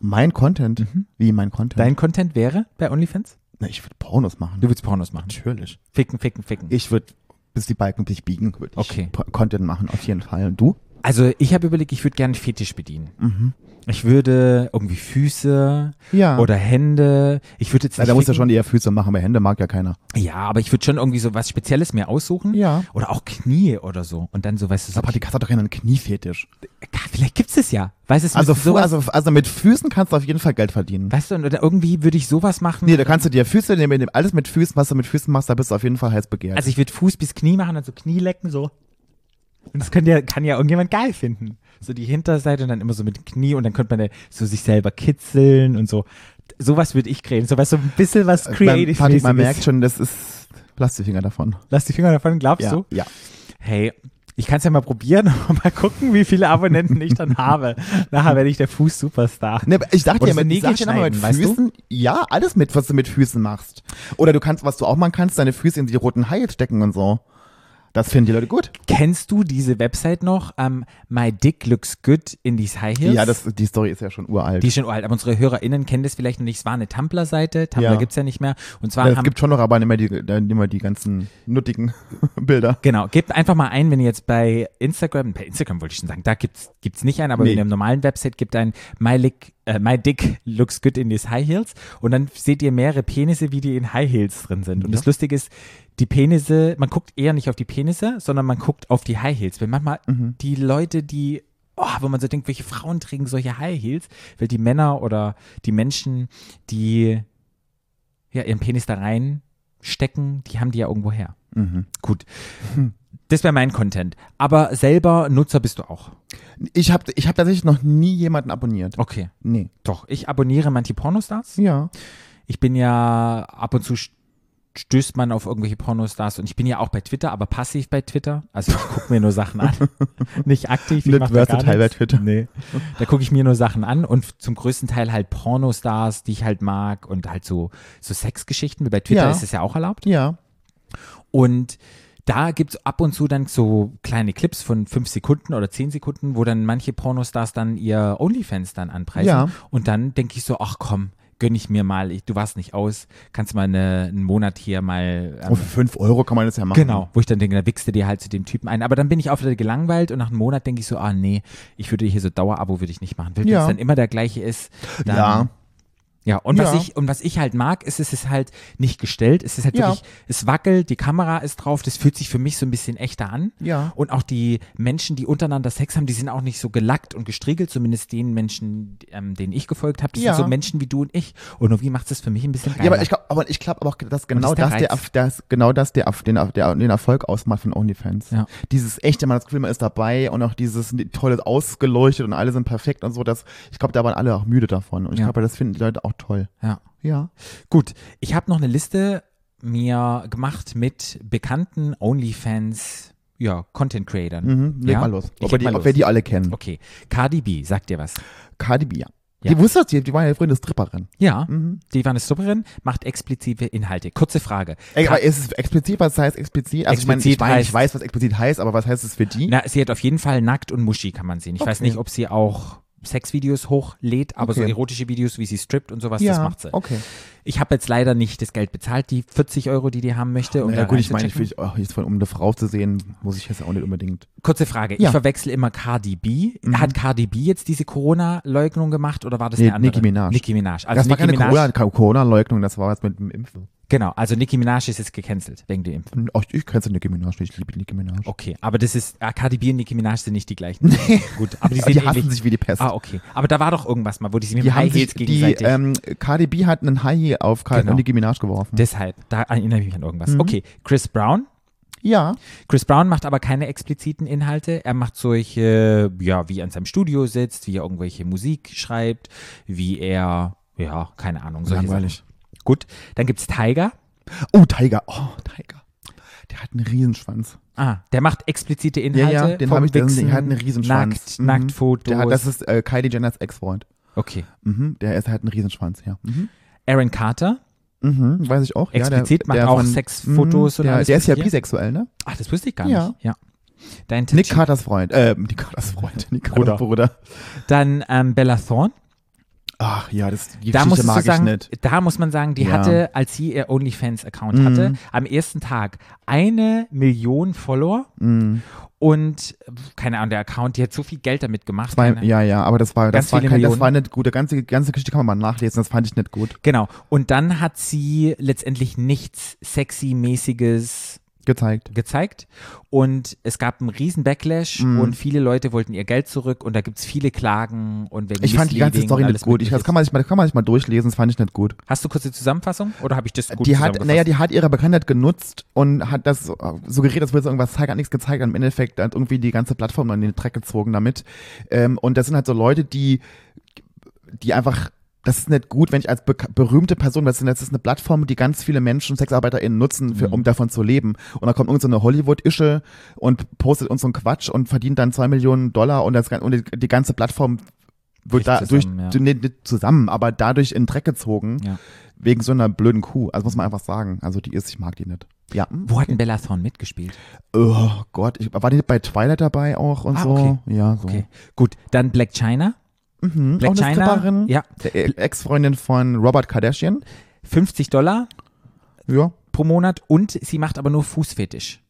Mein Content, wie mein Content? dein Content wäre bei OnlyFans? Na, ich würde Pornos machen. Du willst Pornos machen. Natürlich. Ficken, ficken, ficken. Ich würde, bis die Balken sich biegen, würde ich Okay. Content machen, auf jeden Fall. Und du? Also ich habe überlegt, ich würde gerne Fetisch bedienen. Ich würde irgendwie Füße Ja. oder Hände. Ich würde jetzt nicht da musst du ficken. schon eher Füße machen, weil Hände mag ja keiner. Ja, aber ich würde schon irgendwie so was Spezielles mir aussuchen. Ja. Oder auch Knie oder so. Und dann so, weißt du, so, Aber die Katze hat doch keinen Kniefetisch. vielleicht gibt's es ja. Weißt du, es Also, sowas, also, also mit Füßen kannst du auf jeden Fall Geld verdienen. weißt du, oder irgendwie würde ich sowas machen. Nee, da kannst du dir Füße nehmen, alles mit Füßen, was du mit Füßen machst, da bist du auf jeden Fall heiß begehrt. Also ich würde Fuß bis Knie machen, dann so Knie lecken, so. Und das kann ja, kann ja irgendjemand geil finden. So die Hinterseite und dann immer so mit dem Knie und dann könnte man so sich selber kitzeln und so. Sowas würde ich kreieren. So was so ein bisschen was Man- creative Patrick, man merkt schon, das ist, lass die Finger davon. Lass die Finger davon, glaubst Ja, du? ja. Hey, ich kann es ja mal probieren *laughs* und mal gucken, wie viele Abonnenten ich dann habe. Nachher werde ich der Fuß-Superstar. Ne, ich dachte ja, mit, Nägel ja nochmal mit schneiden, weißt du? Füßen, ja, alles mit, was du mit Füßen machst. Oder du kannst, was du auch machen kannst, deine Füße in die roten Haie stecken und so. Das finden die Leute gut. Kennst du diese Website noch? Ähm, My Dick Looks Good in these High Heels? Ja, das, die Story ist ja schon uralt. Die ist schon uralt, aber unsere HörerInnen kennen das vielleicht noch nicht. Es war eine Tumblr-Seite. Tumblr Ja. gibt's ja nicht mehr. Und zwar Ja, es gibt schon noch, aber nicht mehr die, äh, nicht mehr die ganzen nuttigen *laughs* Bilder. Genau, gebt einfach mal ein, wenn ihr jetzt bei Instagram, bei Instagram wollte ich schon sagen, da gibt's gibt's nicht ein, aber Nee. wenn ihr im normalen Website gibt ein My, Lick, äh, My Dick looks good in these High Heels und dann seht ihr mehrere Penisse, wie die in High Heels drin sind. Und das Lustige ist, die Penisse, man guckt eher nicht auf die Penisse, sondern man guckt auf die High Heels. Weil manchmal Mhm. die Leute, die Oh, wo man so denkt, welche Frauen tragen solche High Heels? Weil die Männer oder die Menschen, die ja ihren Penis da reinstecken, die haben die ja irgendwo her. Mhm. Gut. Das wäre mein Content. Aber selber Nutzer bist du auch. Ich habe ich hab tatsächlich noch nie jemanden abonniert. Okay. Nee. Doch. Ich abonniere manche Pornostars. Ja. Ich bin ja ab und zu stößt man auf irgendwelche Pornostars und ich bin ja auch bei Twitter, aber passiv bei Twitter. Also ich gucke mir nur Sachen an. *laughs* Nicht aktiv. Ich Nicht versatile bei. Twitter. Nee. Da gucke ich mir nur Sachen an und zum größten Teil halt Pornostars, die ich halt mag und halt so, so Sexgeschichten. Wie bei Twitter Ja. ist es ja auch erlaubt. Ja. Und da gibt's ab und zu dann so kleine Clips von fünf Sekunden oder zehn Sekunden, wo dann manche Pornostars dann ihr OnlyFans dann anpreisen. Ja. Und dann denke ich so, ach komm, gönn ich mir mal, ich, du warst nicht aus, kannst mal eine, einen Monat hier mal. Ähm, Und für 5 Euro kann man das ja machen. Genau, wo ich dann denke, da wichst du dir halt zu dem Typen ein. Aber dann bin ich auch wieder gelangweilt und nach einem Monat denke ich so, ah nee, ich würde hier so Dauerabo würde ich nicht machen. Wenn Ja. es dann immer der gleiche ist, dann, Ja. Ja, und was Ja. ich und was ich halt mag, ist, es ist halt nicht gestellt, es ist halt Ja. wirklich, es wackelt, die Kamera ist drauf, das fühlt sich für mich so ein bisschen echter an. Ja. Und auch die Menschen, die untereinander Sex haben, die sind auch nicht so gelackt und gestriegelt, zumindest den Menschen, ähm, denen ich gefolgt habe. Das Ja. sind so Menschen wie du und ich. Und irgendwie macht es für mich ein bisschen geiler. Ja, aber ich glaube aber ich glaub aber auch, dass genau ist der das, der, das, genau das der, den, der, den Erfolg ausmacht von OnlyFans. Ja. Dieses echte, man das Gefühl, man ist dabei und auch dieses tolles ausgeleuchtet und alle sind perfekt und so, das, ich glaube, da waren alle auch müde davon und ich glaube, das finden die Leute auch toll. ja. Ja. Gut, ich habe noch eine Liste mir gemacht mit bekannten OnlyFans, ja, Content Creatern. Mhm, leg ja? mal los. Ob, die, mal ob wir los. die alle kennen. Okay, Cardi B, sagt dir was? Cardi B, ja. Ja. Die wusste das, die, die war ja früher eine Stripperin. Ja, Mhm. die war eine Stripperin, macht explizite Inhalte. Kurze Frage. Ey, aber ist es explizit, was heißt explizit? Also ich meine, ich, Explizit mein, ich weiß, was explizit heißt, aber was heißt es für die? Na, sie hat auf jeden Fall nackt und Muschi, kann man sehen. Ich weiß Okay. nicht, ob sie auch Sexvideos hochlädt, aber so Okay. erotische Videos, wie sie strippt und sowas, ja, das macht sie. okay. Ich habe jetzt leider nicht das Geld bezahlt, die 40 Euro, die die haben möchte. Um ja gut, ich meine, ich will, oh, jetzt von, um eine Frau zu sehen, muss ich jetzt auch nicht unbedingt. Kurze Frage, ich Ja. verwechsel immer Cardi B. Mhm. Hat Cardi B jetzt diese Corona-Leugnung gemacht oder war das Nee, eine andere? Nicki Minaj. Nicki Minaj. Also das war keine Corona-Leugnung, das war was mit dem Impfen. Genau, also Nicki Minaj ist jetzt gecancelt wegen dem Impfen. Oh, ich kenne Nicki Minaj, nicht, ich liebe Nicki Minaj. Okay, aber das ist, ah, Cardi B und Nicki Minaj sind nicht die gleichen. Gut, aber die *laughs* Die, sind hassen ähnlich. sich wie die Pest. Ah, okay. Aber da war doch irgendwas mal, wo die sich mit die dem High Heels sich, die, gegenseitig. ähm, Cardi B hat einen High Heel auf Cardi Genau. Nicki Minaj geworfen. Deshalb, da erinnere ich mich an irgendwas. Mhm. Okay, Chris Brown. ja, Chris Brown macht aber keine expliziten Inhalte. Er macht solche, ja, wie er in seinem Studio sitzt, wie er irgendwelche Musik schreibt, wie er, ja, keine Ahnung. solche langweilig. Sachen. Gut, dann gibt's Tiger. Oh, Tiger, oh, Tiger. Der hat einen Riesenschwanz. Ah, der macht explizite Ja, Inhalte. ja, den vom habe ich, den, Wichsen, der hat einen Riesenschwanz. Nackt, Nacktfotos. Der hat, das ist äh, Kylie Jenners Ex-Freund. okay. Mhm, der ist halt einen Riesenschwanz, ja. Mhm. Aaron Carter. Mhm, weiß ich auch. Explizit, ja, macht der, der auch von, Sexfotos mhm, und der, alles Der ist ja bisexuell, ne? Ach, das wusste ich gar Ja. nicht. Ja. Dein Nick Carters Freund. Äh, Nick Carters Freund. *laughs* Nick Bruder. Carters Bruder. Dann ähm, Bella Thorne. Ach ja, das, die Da, Geschichte mag sagen, ich nicht. da muss man sagen, die Ja. hatte, als sie ihr OnlyFans-Account Mhm. hatte, am ersten Tag eine Million Follower Mhm. und, keine Ahnung, der Account, die hat so viel Geld damit gemacht. Zwei, keine- ja, ja, aber das war, das war, kein, das war nicht gut. Die ganze, ganze Geschichte kann man mal nachlesen, das fand ich nicht gut. Genau. Und dann hat sie letztendlich nichts sexy-mäßiges Gezeigt. gezeigt und es gab einen riesen Backlash Mhm. und viele Leute wollten ihr Geld zurück und da gibt's viele Klagen und wegen Ich fand die ganze Story nicht gut. Ich, das kann man, sich mal, kann man sich mal durchlesen, das fand ich nicht gut. Hast du kurze Zusammenfassung oder habe ich das gut die hat, naja, die hat ihre Bekanntheit genutzt und hat das so- suggeriert, als würde sie irgendwas zeigen, hat nichts gezeigt. Und Im Endeffekt hat irgendwie die ganze Plattform in den Dreck gezogen damit. Ähm, und das sind halt so Leute, die, die einfach, das ist nicht gut, wenn ich als be berühmte Person, das ist, das ist eine Plattform, die ganz viele Menschen, SexarbeiterInnen nutzen, für, Mhm. um davon zu leben. Und da kommt irgendeine so Hollywood-Ische und postet uns so einen Quatsch und verdient dann zwei Millionen Dollar und, das, und die, ganze Plattform wird Bricht da durch, zusammen, ja. nicht, zusammen, aber dadurch in den Dreck gezogen Ja. wegen so einer blöden Kuh. Also muss man einfach sagen. Also die ist, ich mag die nicht. Ja. Wo hat denn Bella Thorne mitgespielt? Oh Gott, ich, war die bei Twilight dabei auch und Ah, so? okay. Ja, so. Okay, gut. Dann Black China. Mhm. Black auch China. Stripperin. Ja, E- Ex-Freundin von Robert Kardashian. 50 Dollar Ja. pro Monat und sie macht aber nur Fußfetisch.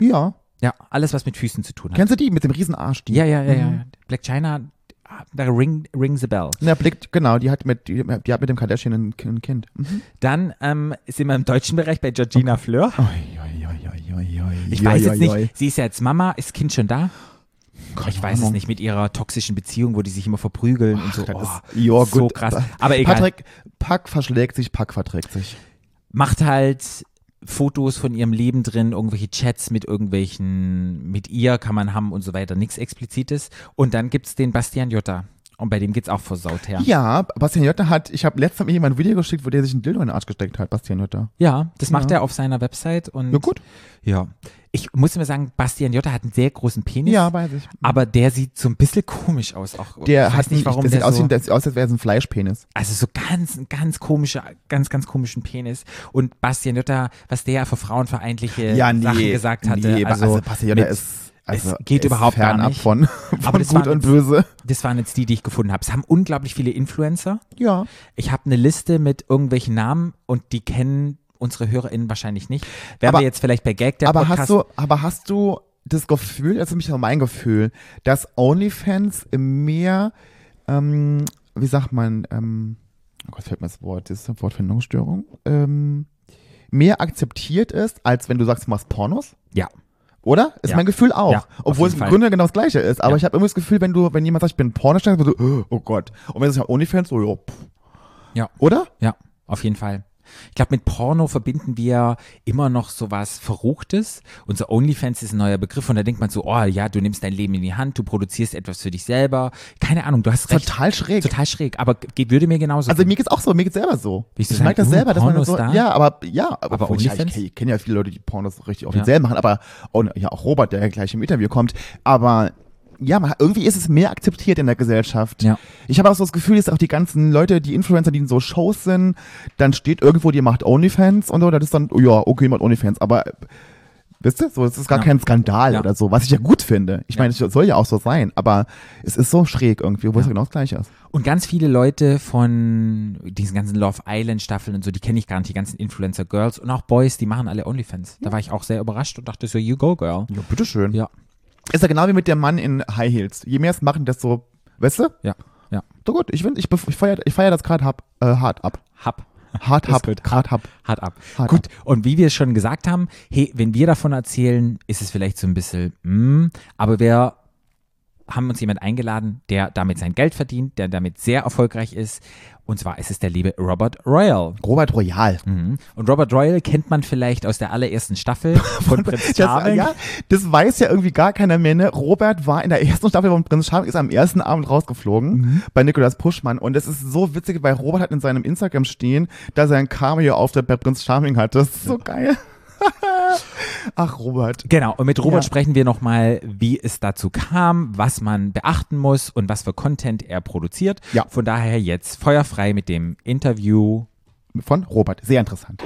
Ja. Ja, alles, was mit Füßen zu tun hat. Kennst du die mit dem riesen Arsch? Die? Ja, ja, ja, ja. Mhm. Black China, da ring, ring the bell. Na, Blick, genau, die hat mit, die, die hat mit dem Kardashian ein, ein Kind. Mhm. Dann ähm, sind wir im deutschen Bereich bei Georgina Fleur. Oi, oi, oi. Ich weiß jetzt nicht, sie ist ja jetzt Mama, ist Kind schon da? Keine Ich weiß es Ahnung. nicht, mit ihrer toxischen Beziehung, wo die sich immer verprügeln und so. Oh, ist, ja, so gut. krass. Aber egal. Patrick, Pack verschlägt sich, Pack verträgt sich. Macht halt Fotos von ihrem Leben drin, irgendwelche Chats mit irgendwelchen, mit ihr kann man haben und so weiter, nichts Explizites. Und dann gibt's den Bastian Jotta. Und bei dem geht's auch versaut her. Ja, Bastian Jotta hat, ich habe letztens jemand ein Video geschickt, wo der sich ein Dildo in den Arsch gesteckt hat, Bastian Jotta. Ja, das macht Ja. er auf seiner Website und Ja, gut. ja. Ich muss mir sagen, Bastian Jotta hat einen sehr großen Penis. Ja, weiß ich. aber der sieht so ein bisschen komisch aus. Auch, Der ich hat nicht, warum der sieht aus, so, das sieht aus, als wäre es ein Fleischpenis. also so ganz, ganz komischer, ganz, ganz komischen Penis. Und Bastian Jotta, was der für frauenfeindliche Sachen gesagt hatte. Nee, also, also, Bastian Jotta ist, also es geht überhaupt gar nicht. von, Aber *laughs* von das Gut und jetzt- Böse. das waren jetzt die, die ich gefunden habe. Es haben unglaublich viele Influencer. Ja. Ich habe eine Liste mit irgendwelchen Namen und die kennen unsere HörerInnen wahrscheinlich nicht. Werden Aber- wir jetzt vielleicht bei Gag der aber Podcast hast du, aber hast du das Gefühl, ist nämlich auch mein Gefühl, dass OnlyFans mehr, ähm, wie sagt man, ähm, oh Gott, fällt mir das Wort, das ist ein Wort für Nungsstörung, ähm, mehr akzeptiert ist, als wenn du sagst, du machst Pornos? Ja. Oder? Ist Ja. mein Gefühl auch. Ja, Obwohl es im Fall. Grunde genau das Gleiche ist. Aber Ja. ich habe immer das Gefühl, wenn du, wenn jemand sagt, ich bin Pornostein, so, oh Gott. Und wenn sagst, OnlyFans, so, ja, pff. Ja. Oder? Ja, auf jeden Fall. Ich glaube, mit Porno verbinden wir immer noch so was Verruchtes. Und so OnlyFans ist ein neuer Begriff und da denkt man so, oh ja, du nimmst dein Leben in die Hand, du produzierst etwas für dich selber. Keine Ahnung, du hast recht. Total schräg. Total schräg, aber geht, würde mir genauso Also mir geht's auch so, mir geht's selber so. Ich so ich merke das selber, dass man so, Pornostar? ja, aber ja, aber, Aber obwohl ich, ja, ich, OnlyFans? kenn- ich kenne ja viele Leute, die Pornos richtig offiziell machen, aber oh, ja auch Robert, der ja gleich im Interview kommt, aber ja, man, irgendwie ist es mehr akzeptiert in der Gesellschaft. Ja. Ich habe auch so das Gefühl, dass auch die ganzen Leute, die Influencer, die in so Shows sind, dann steht irgendwo, die macht OnlyFans und so, das ist dann, oh ja, okay, macht OnlyFans, aber wisst ihr, so, es ist gar Ja. kein Skandal Ja. oder so, was ich ja gut finde. Ich Ja. meine, es soll ja auch so sein, aber es ist so schräg irgendwie, obwohl es genau das gleiche ist. Und ganz viele Leute von diesen ganzen Love Island Staffeln und so, die kenne ich gar nicht, die ganzen Influencer Girls und auch Boys, die machen alle OnlyFans. Da war ich auch sehr überrascht und dachte so, you go girl. Ja, bitteschön. Ja, Ist ja genau wie mit dem Mann in High Heels. Je mehr es machen, desto, weißt du? ja, ja. So gut, ich, find, ich, ich feiere ich feier das gerade hab, äh, hart ab. Hab. Hart hab, grad hab. Hart ab. Hart Gut, und wie wir es schon gesagt haben, hey, wenn wir davon erzählen, ist es vielleicht so ein bisschen, mm, aber wir haben uns jemand eingeladen, der damit sein Geld verdient, der damit sehr erfolgreich ist. Und zwar ist es der liebe Robert Royal. Robert Royal. Mhm. Und Robert Royal kennt man vielleicht aus der allerersten Staffel *laughs* von Prinz Das, Charming. ja, das weiß ja irgendwie gar keiner mehr. Ne? Robert war in der ersten Staffel von Prinz Charming, ist am ersten Abend rausgeflogen Mhm. bei Nikolaus Puschmann. Und das ist so witzig, weil Robert hat in seinem Instagram stehen, dass er einen Cameo-Auftritt bei Prinz Charming hat. Das ist so geil. *laughs* Ach, Robert. Genau, und mit Robert Ja. sprechen wir nochmal, wie es dazu kam, was man beachten muss und was für Content er produziert. Ja. Von daher jetzt feuerfrei mit dem Interview. Von Robert. Sehr interessant.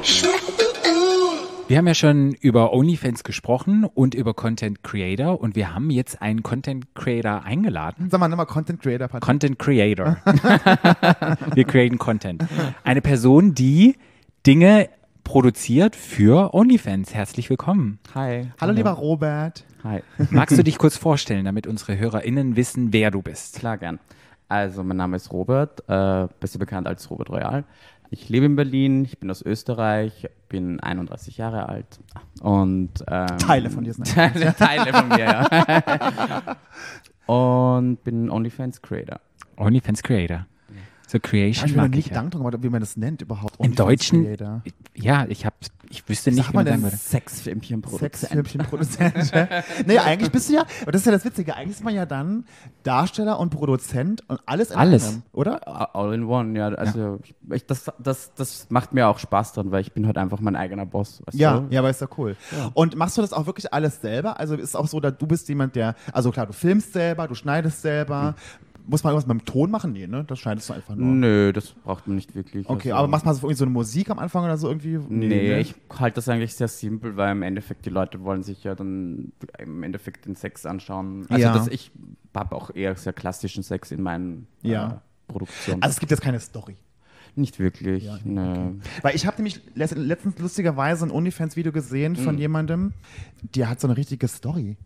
Wir haben ja schon über OnlyFans gesprochen und über Content Creator und wir haben jetzt einen Content Creator eingeladen. Sag mal nochmal Content Creator. Patrick. Content Creator. *laughs* wir createn Content. Eine Person, die Dinge produziert für OnlyFans. Herzlich willkommen. Hi. Hallo, lieber Robert. Hi. *laughs* Magst du dich kurz vorstellen, damit unsere HörerInnen wissen, wer du bist? Klar, gern. Also, mein Name ist Robert, äh, besser bekannt als Robert Royal. Ich lebe in Berlin, ich bin aus Österreich, bin 31 Jahre alt und ähm, Teile von dir sind *laughs* Teile, Teile von mir, ja. *laughs* und bin OnlyFans Creator. OnlyFans Creator. So Creation Ich habe mag nie ich ja. Gemacht, wie man das nennt überhaupt. Im OnlyFans Deutschen, Creator. ja, ich hab, ich wüsste nicht, Sag wie mal man sagen denn würde. Sexfilmchenproduzent. Sexfilmchenproduzent. *laughs* nee, eigentlich bist du ja, aber das ist ja das Witzige, eigentlich ist man ja dann Darsteller und Produzent und alles in Alles. einem, oder? All in one, ja. Also Ich, ich, das, das, das macht mir auch Spaß dran, weil ich bin halt einfach mein eigener Boss. Weißt Ja, du? ja, aber ist ja cool. Und machst du das auch wirklich alles selber? Also ist es auch so, dass du bist jemand, der, also klar, du filmst selber, du schneidest selber. Muss man irgendwas mit dem Ton machen? Nee, ne? Das schneidest du einfach nur. Nö, das braucht man nicht wirklich. Okay, also- aber machst du mal so irgendwie so eine Musik am Anfang oder so irgendwie? Nee, ne? ich halte das eigentlich sehr simpel, weil im Endeffekt die Leute wollen sich ja dann im Endeffekt den Sex anschauen. Also Ja. dass ich habe auch eher sehr klassischen Sex in meinen Ja. äh, Produktionen. Also es gibt jetzt keine Story. nicht wirklich. Ja, ne. Weil ich habe nämlich letzt- letztens lustigerweise ein OnlyFans-Video gesehen Mhm. von jemandem, der hat so eine richtige Story.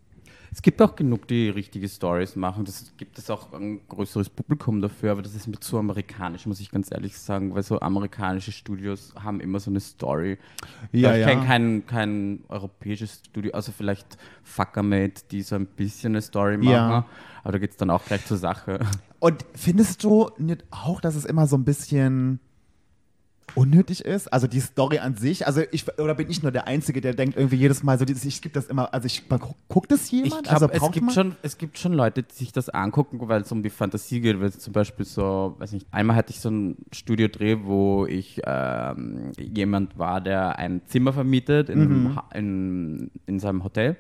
Es gibt auch genug, die richtige Stories machen. Das gibt es auch ein größeres Publikum dafür, aber das ist mir zu amerikanisch, muss ich ganz ehrlich sagen, weil so amerikanische Studios haben immer so eine Story. Ja, ich ja. kenne kein, kein europäisches Studio, also vielleicht Fuckermate, die so ein bisschen eine Story machen, Ja. aber da geht es dann auch gleich zur Sache. Und findest du nicht auch, dass es immer so ein bisschen unnötig ist? Also die Story an sich, also ich, oder bin ich nur der Einzige, der denkt irgendwie jedes Mal so, dieses, ich gibt das immer, also ich, man, gu- guckt das Ich jemand? glaube, also es, gibt man? schon, es gibt schon Leute, die sich das angucken, weil es um die Fantasie geht. Weil zum Beispiel so, weiß nicht, einmal hatte ich so ein Studiodreh, wo ich ähm, jemand war, der ein Zimmer vermietet in, Mhm. einem in, in seinem Hotel.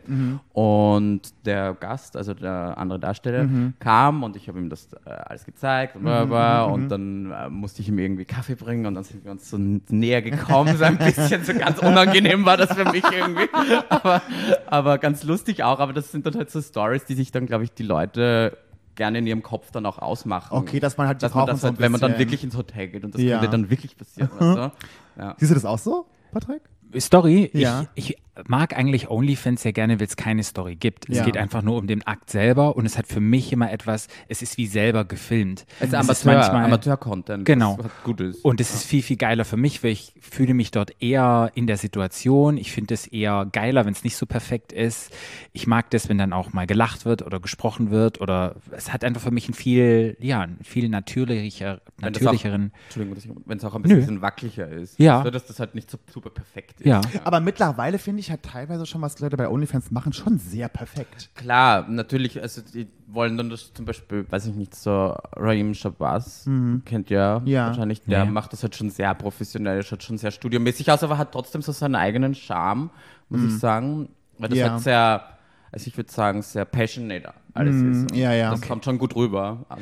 Und der Gast, also der andere Darsteller, Mhm. kam und ich habe ihm das äh, alles gezeigt und, bla, und dann äh, musste ich ihm irgendwie Kaffee bringen und dann sind wir uns so n- näher gekommen, so ein bisschen, so ganz unangenehm war das für mich irgendwie. Aber, aber ganz lustig auch, aber das sind dann halt so Stories, die sich dann, glaube ich, die Leute gerne in ihrem Kopf dann auch ausmachen. Okay, dass man halt die dass man das so halt, wenn man dann wirklich ins Hotel geht und das Ja. könnte dann wirklich passieren. Du? *laughs* ja. Siehst du das auch so, Patrick? Story, Ja. ich, ich mag eigentlich OnlyFans sehr gerne, weil es keine Story gibt. Es Ja. geht einfach nur um den Akt selber und es hat für mich immer etwas, es ist wie selber gefilmt. Es ist Es ist Amateur, manchmal- Amateur-Content. Genau. Das was gut ist. Und es ist viel, viel geiler für mich, weil ich fühle mich dort eher in der Situation. Ich finde es eher geiler, wenn es nicht so perfekt ist. Ich mag das, wenn dann auch mal gelacht wird oder gesprochen wird oder es hat einfach für mich einen viel, ja, einen viel natürlicher, natürlicheren. Auch, Entschuldigung, wenn es auch ein Nö. bisschen wackeliger ist. Ja. So, dass das halt nicht so super perfekt ist. Ja. Aber mittlerweile finde ich halt teilweise schon, was Leute bei OnlyFans machen, schon sehr perfekt. Klar, natürlich, also die wollen dann das zum Beispiel, weiß ich nicht, so Raim Shabazz, kennt ihr Ja. wahrscheinlich, der Ja. macht das halt schon sehr professionell, schaut schon sehr studiomäßig aus, aber hat trotzdem so seinen eigenen Charme, muss ich sagen. Weil das Ja. halt sehr, also ich würde sagen, sehr passionate alles ist. ja, ja. Das kommt schon gut rüber. Aber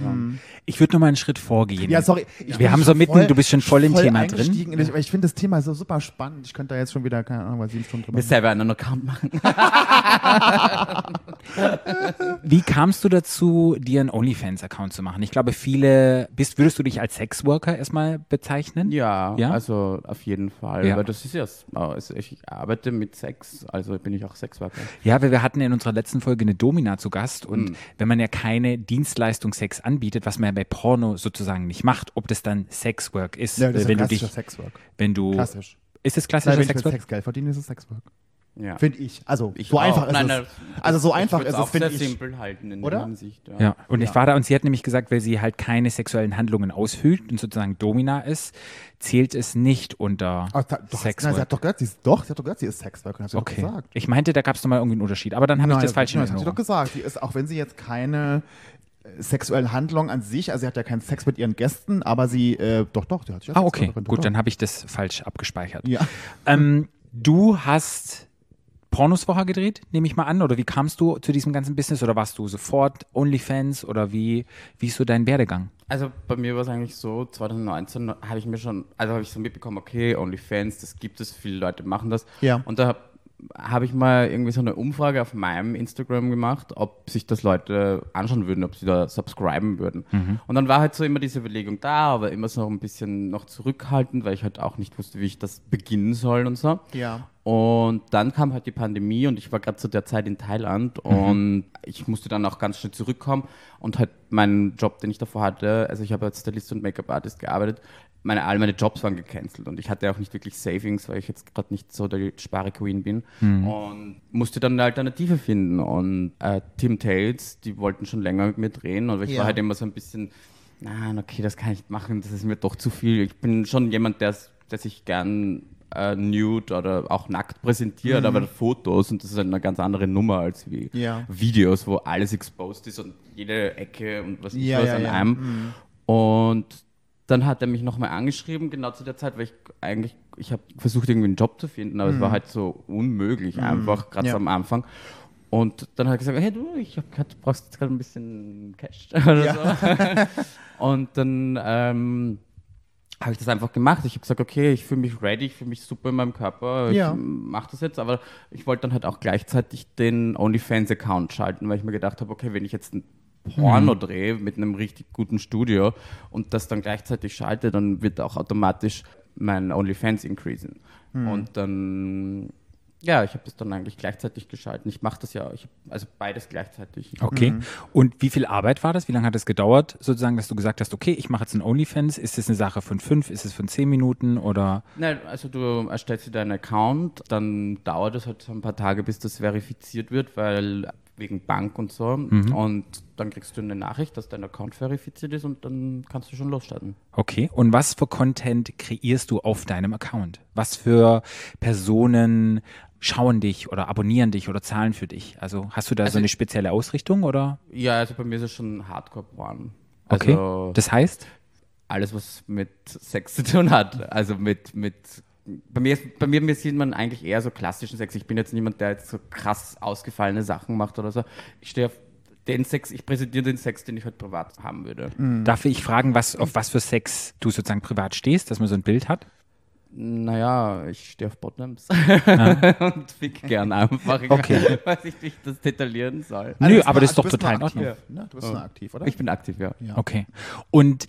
Ich würde noch mal einen Schritt vorgehen. Ja, sorry. ich Wir haben so schon mitten, du bist schon voll im Thema drin. aber Ich finde das Thema so super spannend. Ich könnte da jetzt schon wieder, keine Ahnung, mal sieben Stunden drüber wir selber einen Account machen. *laughs* Wie kamst du dazu, dir einen OnlyFans-Account zu machen? Ich glaube, viele, bist, würdest du dich als Sexworker erstmal bezeichnen? Ja, Ja? also auf jeden Fall. Ja. Weil das ist ja, also ich arbeite mit Sex, also bin ich auch Sexworker. Ja, weil wir hatten in unserer letzten Folge eine Domina zu Gast und Hm. wenn man ja keine Dienstleistung Sex anbietet, was man ja bei Porno sozusagen nicht macht, ob das dann Sexwork ist, Ja, das ist ja wenn du klassischer dich, Sexwork. wenn du, Klassisch. ist es klassischer wenn Sexwork? Sex Geld verdiene, ist es Sexwork. Ja. Finde ich. Also, Ich so auch. einfach ist Nein, es. nein, also, so einfach ist es, finde ich. simpel halten in Oder? der Hinsicht. Ja. Ja, und ich war da und sie hat nämlich gesagt, weil sie halt keine sexuellen Handlungen ausführt und sozusagen Domina ist, zählt es nicht unter da- doch, nein, sie hat doch gesagt, sie ist, doch, sie hat doch gesagt, sie ist Sexworker, hat sie Okay. doch gesagt. Ich meinte, da gab es nochmal irgendwie einen Unterschied, aber dann habe ich das falsch in nein, das hat sie doch gesagt. Sie ist, auch wenn sie jetzt keine äh, sexuellen Handlungen an sich, also sie hat ja keinen Sex mit ihren Gästen, aber sie, äh, doch, doch, sie hat sich ja Ah, okay, Sexworkerin, gut, dann habe ich das falsch abgespeichert. Ja. Ähm, du hast Pornos vorher gedreht, nehme ich mal an, oder wie kamst du zu diesem ganzen Business oder warst du sofort OnlyFans oder wie, wie ist so dein Werdegang? Also bei mir war es eigentlich so, 2019 habe ich mir schon, also habe ich so mitbekommen, okay, OnlyFans, das gibt es, viele Leute machen das. Ja. Und da habe ich mal irgendwie so eine Umfrage auf meinem Instagram gemacht, ob sich das Leute anschauen würden, ob sie da subscriben würden. Und dann war halt so immer diese Überlegung da, aber immer so ein bisschen noch zurückhaltend, weil ich halt auch nicht wusste, wie ich das beginnen soll und so. Ja. Und dann kam halt die Pandemie und ich war gerade zu der Zeit in Thailand und ich musste dann auch ganz schnell zurückkommen und halt meinen Job, den ich davor hatte, also ich habe als Stylist und Make-up-Artist gearbeitet, meine, all meine Jobs waren gecancelt und ich hatte auch nicht wirklich Savings, weil ich jetzt gerade nicht so der Spare-Queen bin und musste dann eine Alternative finden und äh, Tim Tales, die wollten schon länger mit mir drehen und ich Ja. war halt immer so ein bisschen, nein, okay, das kann ich nicht machen, das ist mir doch zu viel. Ich bin schon jemand, der, der sich gern äh, nude oder auch nackt präsentiert, aber Fotos und das ist eine ganz andere Nummer als wie Mhm. Ja. Videos, wo alles exposed ist und jede Ecke und was ich Ja, was ja, an ja. Mhm. einem. Und dann hat er mich nochmal angeschrieben, genau zu der Zeit, weil ich eigentlich, ich habe versucht, irgendwie einen Job zu finden, aber es war halt so unmöglich, einfach, gerade Mhm. Ja. am Anfang. Und dann hat er gesagt, hey du, ich hab grad, du brauchst jetzt gerade ein bisschen Cash *laughs* oder so. Und dann ähm, habe ich das einfach gemacht. Ich habe gesagt, okay, ich fühle mich ready, ich fühle mich super in meinem Körper, Ja. ich mache das jetzt, aber ich wollte dann halt auch gleichzeitig den OnlyFans-Account schalten, weil ich mir gedacht habe, okay, wenn ich jetzt ein Porno drehe mit einem richtig guten Studio und das dann gleichzeitig schalte, dann wird auch automatisch mein OnlyFans increasen. Und dann, ja, ich habe das dann eigentlich gleichzeitig geschalten. Ich mache das ja, ich, also beides gleichzeitig. Okay. Mhm. Und wie viel Arbeit war das? Wie lange hat es gedauert, sozusagen, dass du gesagt hast, okay, ich mache jetzt einen OnlyFans? Ist es eine Sache von fünf? Ist es von zehn Minuten oder? Nein, also du erstellst dir deinen Account, dann dauert es halt so ein paar Tage, bis das verifiziert wird, weil wegen Bank und so. Und dann kriegst du eine Nachricht, dass dein Account verifiziert ist und dann kannst du schon losstarten. Okay. Und was für Content kreierst du auf deinem Account? Was für Personen schauen dich oder abonnieren dich oder zahlen für dich? Also hast du da so Also- eine spezielle Ausrichtung oder? Ja, also bei mir ist es schon Hardcore-Porn. Okay. Also das heißt? alles, was mit Sex zu tun hat. Also mit, mit bei mir, bei mir, mir sieht man eigentlich eher so klassischen Sex. Ich bin jetzt niemand, der jetzt so krass ausgefallene Sachen macht oder so. Ich stehe auf den Sex, ich präsentiere den Sex, den ich halt privat haben würde. Darf ich fragen, was, auf was für Sex du sozusagen privat stehst, dass man so ein Bild hat? Naja, ich stehe auf Bottoms *laughs* und fick gern einfach. *laughs* Ich Okay. weiß nicht, wie ich das detaillieren soll. Nö, Also, aber das ist doch total in Ordnung. Ne? Du bist noch aktiv, oder? Ich bin aktiv, ja. Ja. Okay. Und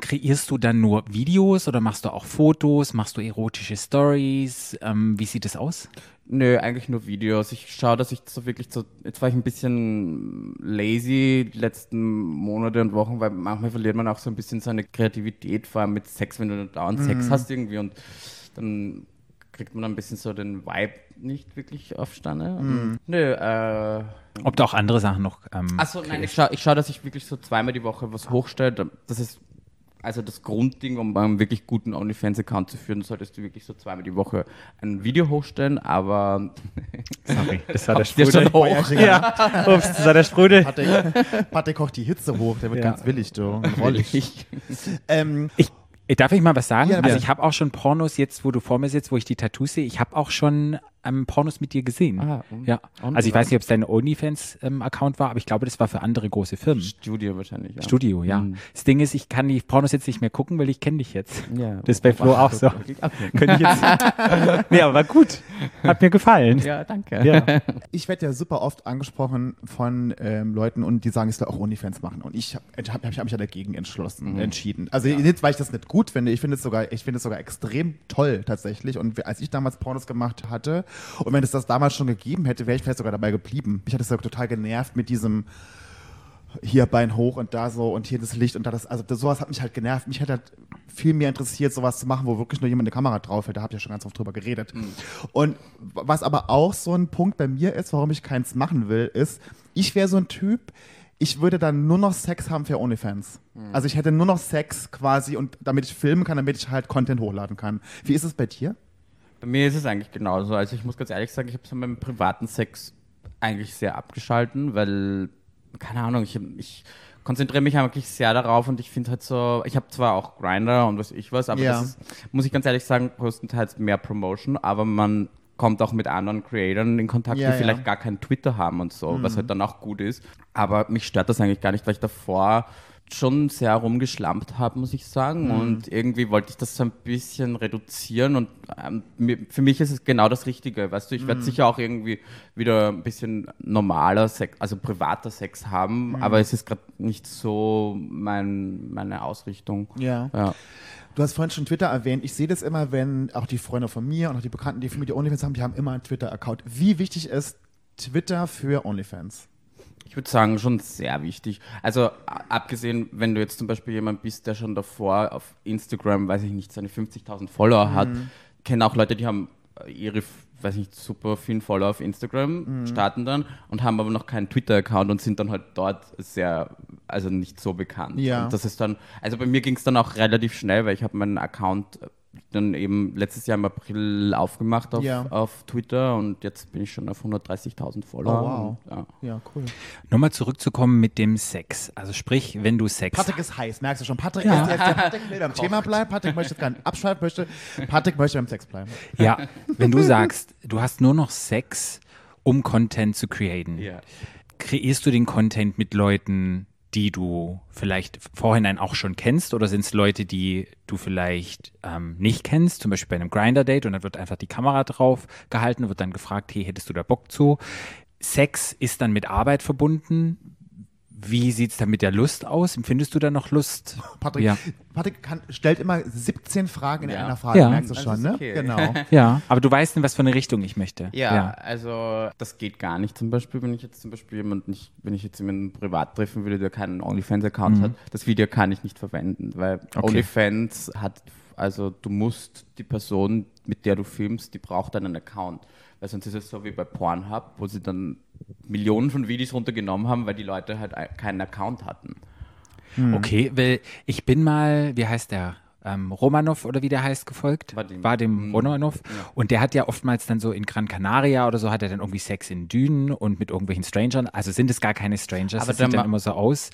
kreierst du dann nur Videos oder machst du auch Fotos? Machst du erotische Stories? Ähm, wie sieht es aus? Nö, eigentlich nur Videos. Ich schaue, dass ich so wirklich so, jetzt war ich ein bisschen lazy die letzten Monate und Wochen, weil manchmal verliert man auch so ein bisschen seine Kreativität, vor allem mit Sex, wenn du dauernd Sex hast irgendwie und dann kriegt man ein bisschen so den Vibe nicht wirklich auf Stange. Nö, äh, Ob du auch andere Sachen noch. Ähm, Achso, nein, ich schaue, ich schau, dass ich wirklich so zweimal die Woche was hochstelle. Das ist also das Grundding, um einen wirklich guten OnlyFans-Account zu führen, solltest du wirklich so zweimal die Woche ein Video hochstellen, aber *laughs* Sorry, das war der Sprudel. hoch? *laughs* Ja, ups, das war der Sprudel. Patrick, Patrick kocht die Hitze hoch, der wird Ja. ganz willig, du. *laughs* Rollig. ich, Ähm, Ich, darf ich mal was sagen? Ja, also ich habe auch schon Pornos jetzt, wo du vor mir sitzt, wo ich die Tattoos sehe. Ich habe auch schon ähm, Pornos mit dir gesehen. Ah, und- ja. und Also ich weiß nicht, ob es dein OnlyFans-Account war, aber ich glaube, das war für andere große Firmen. Studio wahrscheinlich. Ja. Studio, ja. Mhm. Das Ding ist, ich kann die Pornos jetzt nicht mehr gucken, weil ich kenne dich jetzt. Ja. Das ist bei Flo auch so. Okay. *laughs* Könnte ich jetzt. *laughs* nee, aber war gut. Hat mir gefallen. Ja, danke. Ja. *laughs* ich werde ja super oft angesprochen von ähm, Leuten und die sagen, ich soll auch OnlyFans machen. Und ich habe hab, hab mich ja dagegen entschlossen, entschieden. Also nicht, weil ich das nicht gut finde. Ich finde es sogar, ich finde es sogar extrem toll tatsächlich. Und als ich damals Pornos gemacht hatte und wenn es das damals schon gegeben hätte, wäre ich vielleicht sogar dabei geblieben. Mich hat es total genervt mit diesem hier Bein hoch und da so und hier das Licht und da das, also das, sowas hat mich halt genervt. Mich hätte halt viel mehr interessiert, sowas zu machen, wo wirklich nur jemand eine Kamera drauf hält. Da habt ihr ja schon ganz oft drüber geredet. Und was aber auch so ein Punkt bei mir ist, warum ich keins machen will, ist, ich wäre so ein Typ, ich würde dann nur noch Sex haben für OnlyFans. Also ich hätte nur noch Sex quasi und damit ich filmen kann, damit ich halt Content hochladen kann. Wie ist es bei dir? Bei mir ist es eigentlich genauso. Also ich muss ganz ehrlich sagen, ich habe es meinem privaten Sex eigentlich sehr abgeschalten, weil, keine Ahnung, ich, ich konzentriere mich eigentlich sehr darauf und ich finde halt so, ich habe zwar auch Grinder und was ich was, aber Ja. das ist, muss ich ganz ehrlich sagen, größtenteils mehr Promotion, aber man kommt auch mit anderen Creatoren in Kontakt, Ja, die vielleicht ja. Mhm. gar keinen Twitter haben und so, was halt dann auch gut ist. Aber mich stört das eigentlich gar nicht, weil ich davor schon sehr rumgeschlampt habe, muss ich sagen. Mhm. Und irgendwie wollte ich das so ein bisschen reduzieren. Und ähm, für mich ist es genau das Richtige. Weißt du, ich Mhm. werde sicher auch irgendwie wieder ein bisschen normaler Sex, also privater Sex haben, Mhm. aber es ist gerade nicht so mein, meine Ausrichtung. Ja. Ja. Du hast vorhin schon Twitter erwähnt. Ich sehe das immer, wenn auch die Freunde von mir und auch die Bekannten, die für mich die OnlyFans haben, die haben immer einen Twitter-Account. Wie wichtig ist Twitter für OnlyFans? Ich würde sagen, schon sehr wichtig. Also abgesehen, wenn du jetzt zum Beispiel jemand bist, der schon davor auf Instagram, weiß ich nicht, seine 50.000 Follower hat, kennen auch Leute, die haben äh, ihre, weiß nicht, super vielen Follower auf Instagram, starten dann und haben aber noch keinen Twitter-Account und sind dann halt dort sehr, also nicht so bekannt. Ja. Und das ist dann, also bei mir ging es dann auch relativ schnell, weil ich habe meinen Account äh, dann eben letztes Jahr im April aufgemacht auf, Ja. auf Twitter und jetzt bin ich schon auf 130.000 Follower. Oh, wow. Und, ja. Ja, cool. Nochmal zurückzukommen mit dem Sex. Also sprich, wenn du Sex Patrick ist heiß, merkst du schon. Patrick Ja. ist der Patrick will beim *laughs* Thema bleiben. Patrick möchte jetzt gar nicht abschalten, möchte. Patrick möchte beim Sex bleiben. Ja, wenn du sagst, du hast nur noch Sex, um Content zu createn, Ja. kreierst du den Content mit Leuten, die du vielleicht vorhinein auch schon kennst oder sind es Leute, die du vielleicht ähm, nicht kennst, zum Beispiel bei einem Grinder-Date und dann wird einfach die Kamera drauf gehalten, wird dann gefragt, hey, hättest du da Bock zu? Sex ist dann mit Arbeit verbunden. Wie sieht es dann mit der Lust aus? Empfindest du da noch Lust? Patrick, Ja. Patrick kann, stellt immer 17 Fragen in Ja. einer Frage, Ja. merkst du Das schon, ne? okay. Genau. *laughs* Ja, aber du weißt, in was für eine Richtung ich möchte. Ja, also das geht gar nicht. Zum Beispiel, wenn ich jetzt zum Beispiel jemand nicht, wenn ich jetzt jemanden privat treffen würde, der keinen OnlyFans-Account hat, das Video kann ich nicht verwenden, weil OnlyFans hat, also du musst die Person, mit der du filmst, die braucht einen Account. Weil sonst ist es so wie bei Pornhub, wo sie dann Millionen von Videos runtergenommen haben, weil die Leute halt keinen Account hatten. Okay, weil ich bin mal, wie heißt der? Ähm, Romanov oder wie der heißt, gefolgt. Vadim. Vadim Mhm. Romanov. Und der hat ja oftmals dann so in Gran Canaria oder so, hat er dann irgendwie Sex in Dünen und mit irgendwelchen Strangern. Also sind es gar keine Strangers. Aber das sieht dann immer so aus,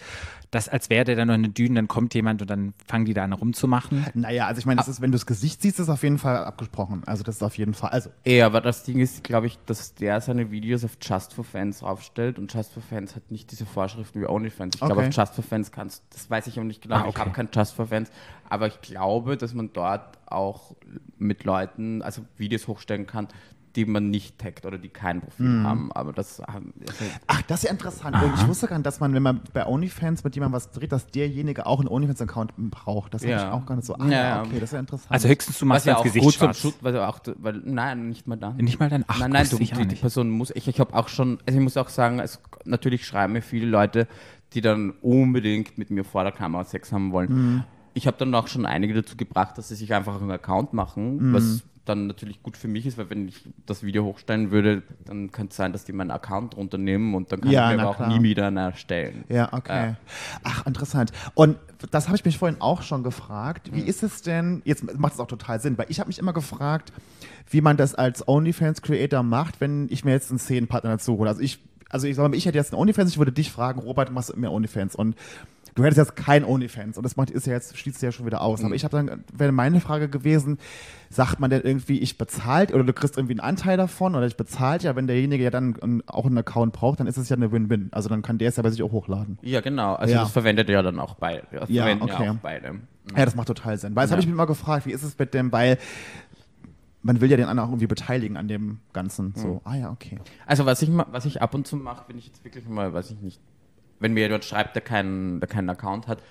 dass als wäre der dann noch in den Dünen, dann kommt jemand und dann fangen die da an rumzumachen. Naja, also ich meine, das ist, wenn du das Gesicht siehst, ist auf jeden Fall abgesprochen. Also das ist auf jeden Fall. Also Ja, aber das Ding ist, glaube ich, dass der seine Videos auf Just for Fans aufstellt und Just for Fans hat nicht diese Vorschriften wie OnlyFans. Ich glaube, Okay. auf Just for Fans kannst das weiß ich auch nicht genau, Ah, ich okay. habe kein Just for Fans, aber ich glaube, dass man dort auch mit Leuten, also Videos hochstellen kann, die man nicht taggt oder die kein Profil Mhm. haben. Aber das haben. Also, Ach, das ist ja interessant. Ich wusste gar nicht, dass man, wenn man bei OnlyFans mit jemandem was dreht, dass derjenige auch einen OnlyFans-Account braucht. Das Ja. habe ich auch gar nicht so. Ah, Ja, okay, das ist ja interessant. Also höchstens du was machst ja auch Gesicht gut zum. Schutz, weil, auch, weil nein, nicht mal dann. Nicht mal dann? Ach, nein, nein, du, die, die. Person muss. Ich, ich habe auch schon, also ich muss auch sagen, es, natürlich schreiben mir viele Leute, die dann unbedingt mit mir vor der Kamera Sex haben wollen. Mhm. Ich habe dann auch schon einige dazu gebracht, dass sie sich einfach einen Account machen, Mhm. was dann natürlich gut für mich ist, weil wenn ich das Video hochstellen würde, dann könnte es sein, dass die meinen Account runternehmen und dann kann Ja, ich mir aber auch nie wieder erstellen. Ja, okay. Ja. Ach, interessant. Und das habe ich mich vorhin auch schon gefragt. Wie ist es denn, jetzt macht es auch total Sinn, weil ich habe mich immer gefragt, wie man das als OnlyFans-Creator macht, wenn ich mir jetzt einen Szenenpartner dazu hole. Also ich, also ich sag mal, ich hätte jetzt einen OnlyFans, ich würde dich fragen, Robert, machst du mir OnlyFans? Und du hättest jetzt kein OnlyFans und das macht, ist ja jetzt, schließt ja schon wieder aus. Mhm. Aber ich habe dann, wäre meine Frage gewesen, sagt man denn irgendwie, ich bezahlt oder du kriegst irgendwie einen Anteil davon oder ich bezahlt ja, wenn derjenige ja dann auch einen Account braucht, dann ist es ja eine Win-Win. Also dann kann der es ja bei sich auch hochladen. Ja, genau. Also Ja. das verwendet ja dann auch beide. Ja, Ja, okay. ja auch beide. Ja, das macht total Sinn. Weil das Ja. habe ich mich immer gefragt, wie ist es mit dem, weil man will ja den anderen auch irgendwie beteiligen an dem Ganzen. So, ah ja, okay. Also was ich, was ich ab und zu mache, wenn ich jetzt wirklich mal, weiß ich nicht, wenn mir jemand schreibt, der keinen, der keinen Account hat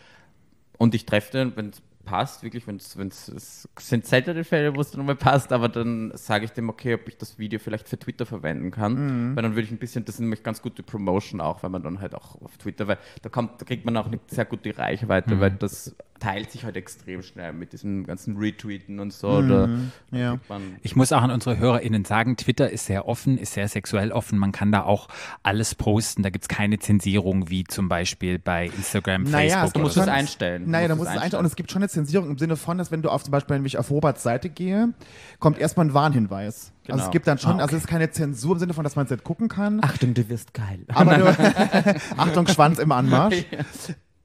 und ich treffe den, wenn es passt, wirklich, wenn es, es sind seltene Fälle, wo es dann mal passt, aber dann sage ich dem, okay, ob ich das Video vielleicht für Twitter verwenden kann, weil dann würde ich ein bisschen, das ist nämlich ganz gute Promotion auch, weil man dann halt auch auf Twitter, weil da kommt, da kriegt man auch eine sehr gute Reichweite, weil das teilt sich halt extrem schnell mit diesem ganzen Retweeten und so, da Ja. Ich muss auch an unsere HörerInnen sagen, Twitter ist sehr offen, ist sehr sexuell offen. Man kann da auch alles posten. Da gibt es keine Zensierung, wie zum Beispiel bei Instagram, Naja, Facebook. du musst es einstellen. Du Naja, da musst muss es es einstellen. einstellen. Und es gibt schon eine Zensierung im Sinne von, dass wenn du auf zum Beispiel, wenn ich auf Roberts Seite gehe, kommt erstmal ein Warnhinweis. Also Genau. es gibt dann schon, Ah, okay. also es ist keine Zensur im Sinne von, dass man es nicht gucken kann. Achtung, du wirst geil. Aber *laughs* nur, *laughs* Achtung, Schwanz im Anmarsch.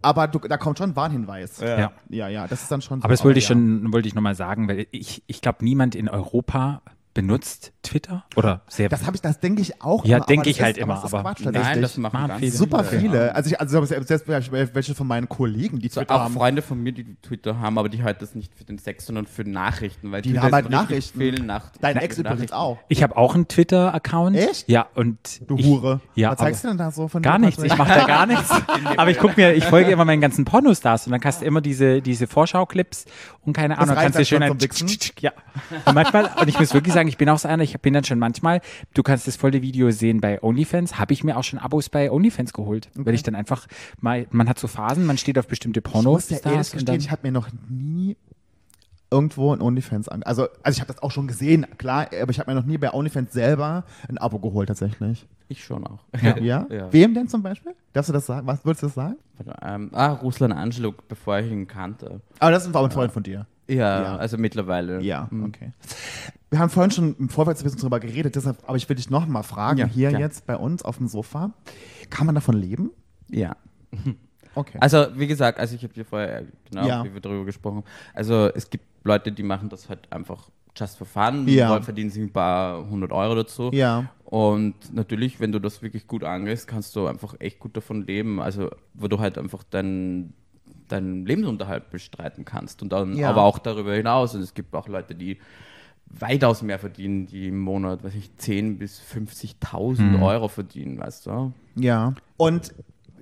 Aber du, da kommt schon ein Warnhinweis. Ja. Ja, ja, das ist dann schon so. Aber das wollte ich ja. schon, wollte ich nochmal sagen, weil ich, ich glaube, niemand in Europa benutzt Twitter oder sehr Das habe ich, das denke ich auch Ja, immer, denke aber ich halt ist, immer, das ist aber Quatsch, nein, das machen Machen ganz viele. Super viele. viele. Also, ich, also selbst welche von meinen Kollegen, die Twitter auch haben. Freunde von mir, die Twitter haben, aber die halt das nicht für den Sex, sondern für Nachrichten. Weil Die Twitter haben halt Nachrichten. Viel nach Dein Ex übrigens auch. Ich habe auch einen Twitter-Account. Echt? Ja, und. Du ich, Hure. Ja, Was zeigst du denn da so von Gar nichts, ich mache da gar nichts. *laughs* Aber ich gucke mir, ich folge immer meinen ganzen Pornostars und dann kannst du immer diese, diese Vorschau-Clips und keine Ahnung, kannst du schön schon ein? Ja. Und manchmal, und ich muss wirklich sagen, ich bin auch so einer, ich bin dann schon manchmal, du kannst das volle Video sehen bei OnlyFans, habe ich mir auch schon Abos bei OnlyFans geholt. Weil ich dann einfach mal, man hat so Phasen, man steht auf bestimmte Ich muss ja ehrlich gestehen, ich habe mir noch nie irgendwo ein OnlyFans an. Also, also ich habe das auch schon gesehen, klar, aber ich habe mir noch nie bei OnlyFans selber ein Abo geholt tatsächlich. Ich schon auch. Ja? *laughs* Ja. Wem denn zum Beispiel? Darfst du das sagen? Was würdest du das sagen? Ähm, ah, Ruslan Angelo, bevor ich ihn kannte. Aber das war ein Freund von dir. Ja, Ja. also mittlerweile. Ja, Hm. okay. Wir haben vorhin schon im Vorfeld ein bisschen drüber geredet, deshalb, aber ich will dich noch mal fragen, Ja, hier klar. jetzt bei uns auf dem Sofa. Kann man davon leben? Ja. *laughs* Okay. Also, wie gesagt, also ich habe dir vorher, äh, genau, Ja. wie wir darüber gesprochen haben. Also, es gibt Leute, die machen das halt einfach just for fun, Ja. verdienen sich ein paar hundert Euro dazu. ja. Und natürlich, wenn du das wirklich gut angehst, kannst du einfach echt gut davon leben. Also, wo du halt einfach deinen deinen Lebensunterhalt bestreiten kannst. Und dann Ja. aber auch darüber hinaus. Und es gibt auch Leute, die weitaus mehr verdienen, die im Monat, weiß ich, 10.000 bis 50.000 Euro verdienen, weißt du? Ja. Und